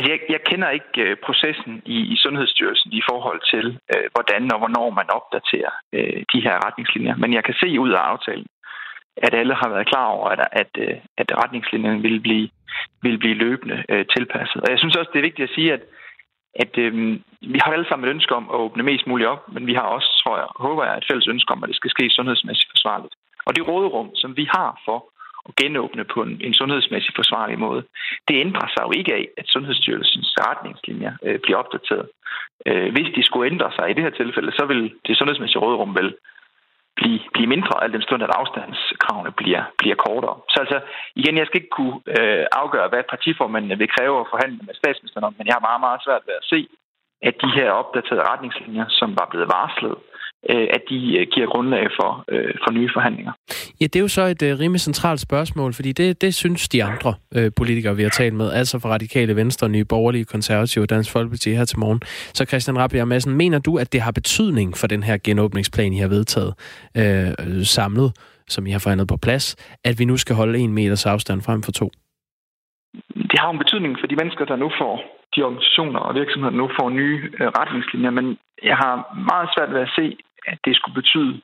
[SPEAKER 11] Altså, jeg, jeg kender ikke øh, processen i, i Sundhedsstyrelsen i forhold til, øh, hvordan og hvornår man opdaterer øh, de her retningslinjer. Men jeg kan se ud af aftalen, at alle har været klar over, at, at, øh, at retningslinjerne vil blive, vil blive løbende øh, tilpasset. Og jeg synes også, det er vigtigt at sige, at at øh, vi har alle sammen et ønske om at åbne mest muligt op, men vi har også, tror jeg, håber jeg, et fælles ønske om, at det skal ske sundhedsmæssigt forsvarligt. Og det råderum, som vi har for at genåbne på en, en sundhedsmæssig forsvarlig måde, det ændrer sig jo ikke af, at Sundhedsstyrelsens retningslinjer øh, bliver opdateret. Øh, hvis de skulle ændre sig i det her tilfælde, så vil det sundhedsmæssige råderum vel blive, blive mindre, al den stund, at afstandskravene bliver, bliver kortere. Så altså, igen, jeg skal ikke kunne øh, afgøre, hvad partiformændene vil kræve at forhandle med statsministeren om, men jeg har meget, meget svært ved at se, at de her opdaterede retningslinjer, som var blevet varslet, at de øh, giver grundlag for, øh, for nye forhandlinger.
[SPEAKER 1] Ja, det er jo så et øh, rimelig centralt spørgsmål, fordi det, det synes de andre øh, politikere, vi har talt med, altså fra Radikale Venstre, Nye Borgerlige, Konservative og Dansk Folkeparti her til morgen. Så Christian Rabia Madsen, mener du, at det har betydning for den her genåbningsplan, I har vedtaget øh, samlet, som I har forhandlet på plads, at vi nu skal holde en meters afstand frem for to?
[SPEAKER 11] Det har en betydning for de mennesker, der nu får de organisationer og virksomheder, der nu får nye øh, retningslinjer, men jeg har meget svært ved at se, at det skulle betyde,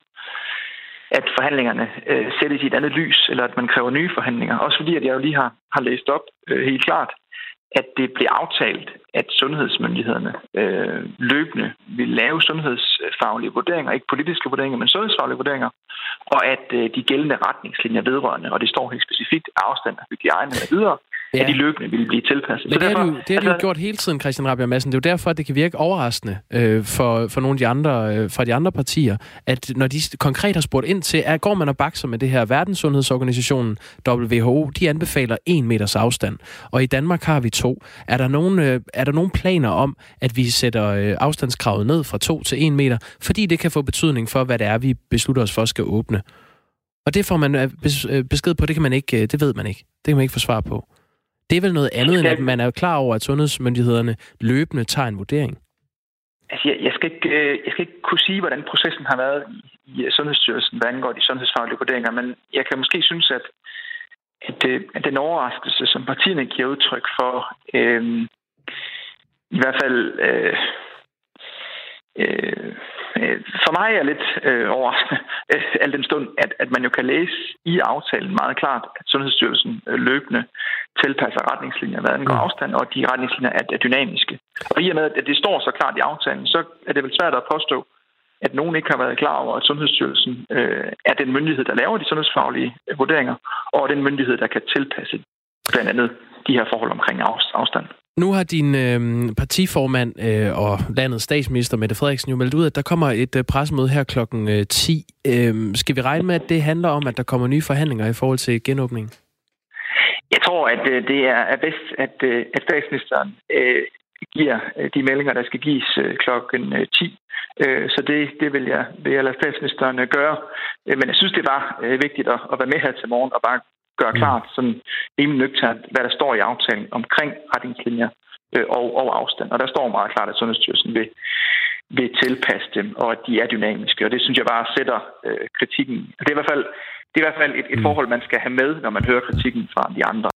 [SPEAKER 11] at forhandlingerne øh, sættes i et andet lys, eller at man kræver nye forhandlinger. Også fordi, at jeg jo lige har, har læst op øh, helt klart, at det blev aftalt, at sundhedsmyndighederne øh, løbende vil lave sundhedsfaglige vurderinger, ikke politiske vurderinger, men sundhedsfaglige vurderinger, og at øh, de gældende retningslinjer vedrørende, og det står helt specifikt, afstand af hygiejne og videre, ja. at de løbende ville blive tilpasset.
[SPEAKER 1] Men så det, derfor, har du, det har altså, jo gjort hele tiden, Christian Rabia Madsen. Det er jo derfor, at det kan virke overraskende øh, for, for nogle af de andre, øh, fra de andre partier, at når de konkret har spurgt ind til, at går man og bakser med det her Verdenssundhedsorganisationen, WHO, de anbefaler en meters afstand, og i Danmark har vi to. Er der nogen, øh, er der nogen planer om, at vi sætter øh, afstandskravet ned fra to til en meter, fordi det kan få betydning for, hvad det er, vi beslutter os for skal åbne? Og det får man øh, øh, besked på, det kan man ikke, øh, det ved man ikke. Det kan man ikke få svar på. Det er vel noget andet, end at man er klar over, at sundhedsmyndighederne løbende tager en vurdering?
[SPEAKER 11] Altså, jeg, jeg, skal ikke, øh, jeg skal ikke kunne sige, hvordan processen har været i, Sundhedsstyrelsen, hvad angår de sundhedsfaglige vurderinger, men jeg kan måske synes, at, at, øh, at den overraskelse, som partierne giver udtryk for, øh, i hvert fald øh, øh, øh, for mig er lidt øh, overraskende, [laughs] al den stund, at, at man jo kan læse i aftalen meget klart, at Sundhedsstyrelsen øh, løbende tilpasser retningslinjer, hvad angår mm. afstand, og de retningslinjer er, er dynamiske. Og i og med, at det står så klart i aftalen, så er det vel svært at påstå, at nogen ikke har været klar over, at Sundhedsstyrelsen øh, er den myndighed, der laver de sundhedsfaglige øh, vurderinger, og den myndighed, der kan tilpasse blandt andet de her forhold omkring afstand.
[SPEAKER 1] Nu har din øh, partiformand øh, og landets statsminister Mette Frederiksen jo meldt ud, at der kommer et øh, pressemøde her klokken øh, 10. Øh, skal vi regne med, at det handler om, at der kommer nye forhandlinger i forhold til genåbningen?
[SPEAKER 11] Jeg tror, at øh, det er bedst, at, øh, at statsministeren øh, giver øh, de meldinger, der skal gives øh, klokken 10. Øh, så det, det vil, jeg, vil jeg lade statsministeren gøre. Men jeg synes, det var vigtigt at, at være med her til morgen og bare gøre mm. klart, sådan rimelig nøgternt, hvad der står i aftalen omkring retningslinjer og, og afstand. Og der står meget klart, at Sundhedsstyrelsen vil, vil tilpasse dem, og at de er dynamiske. Og det synes jeg bare sætter øh, kritikken. Det er i hvert fald, det er i hvert fald et, et mm. forhold, man skal have med, når man hører kritikken fra de andre.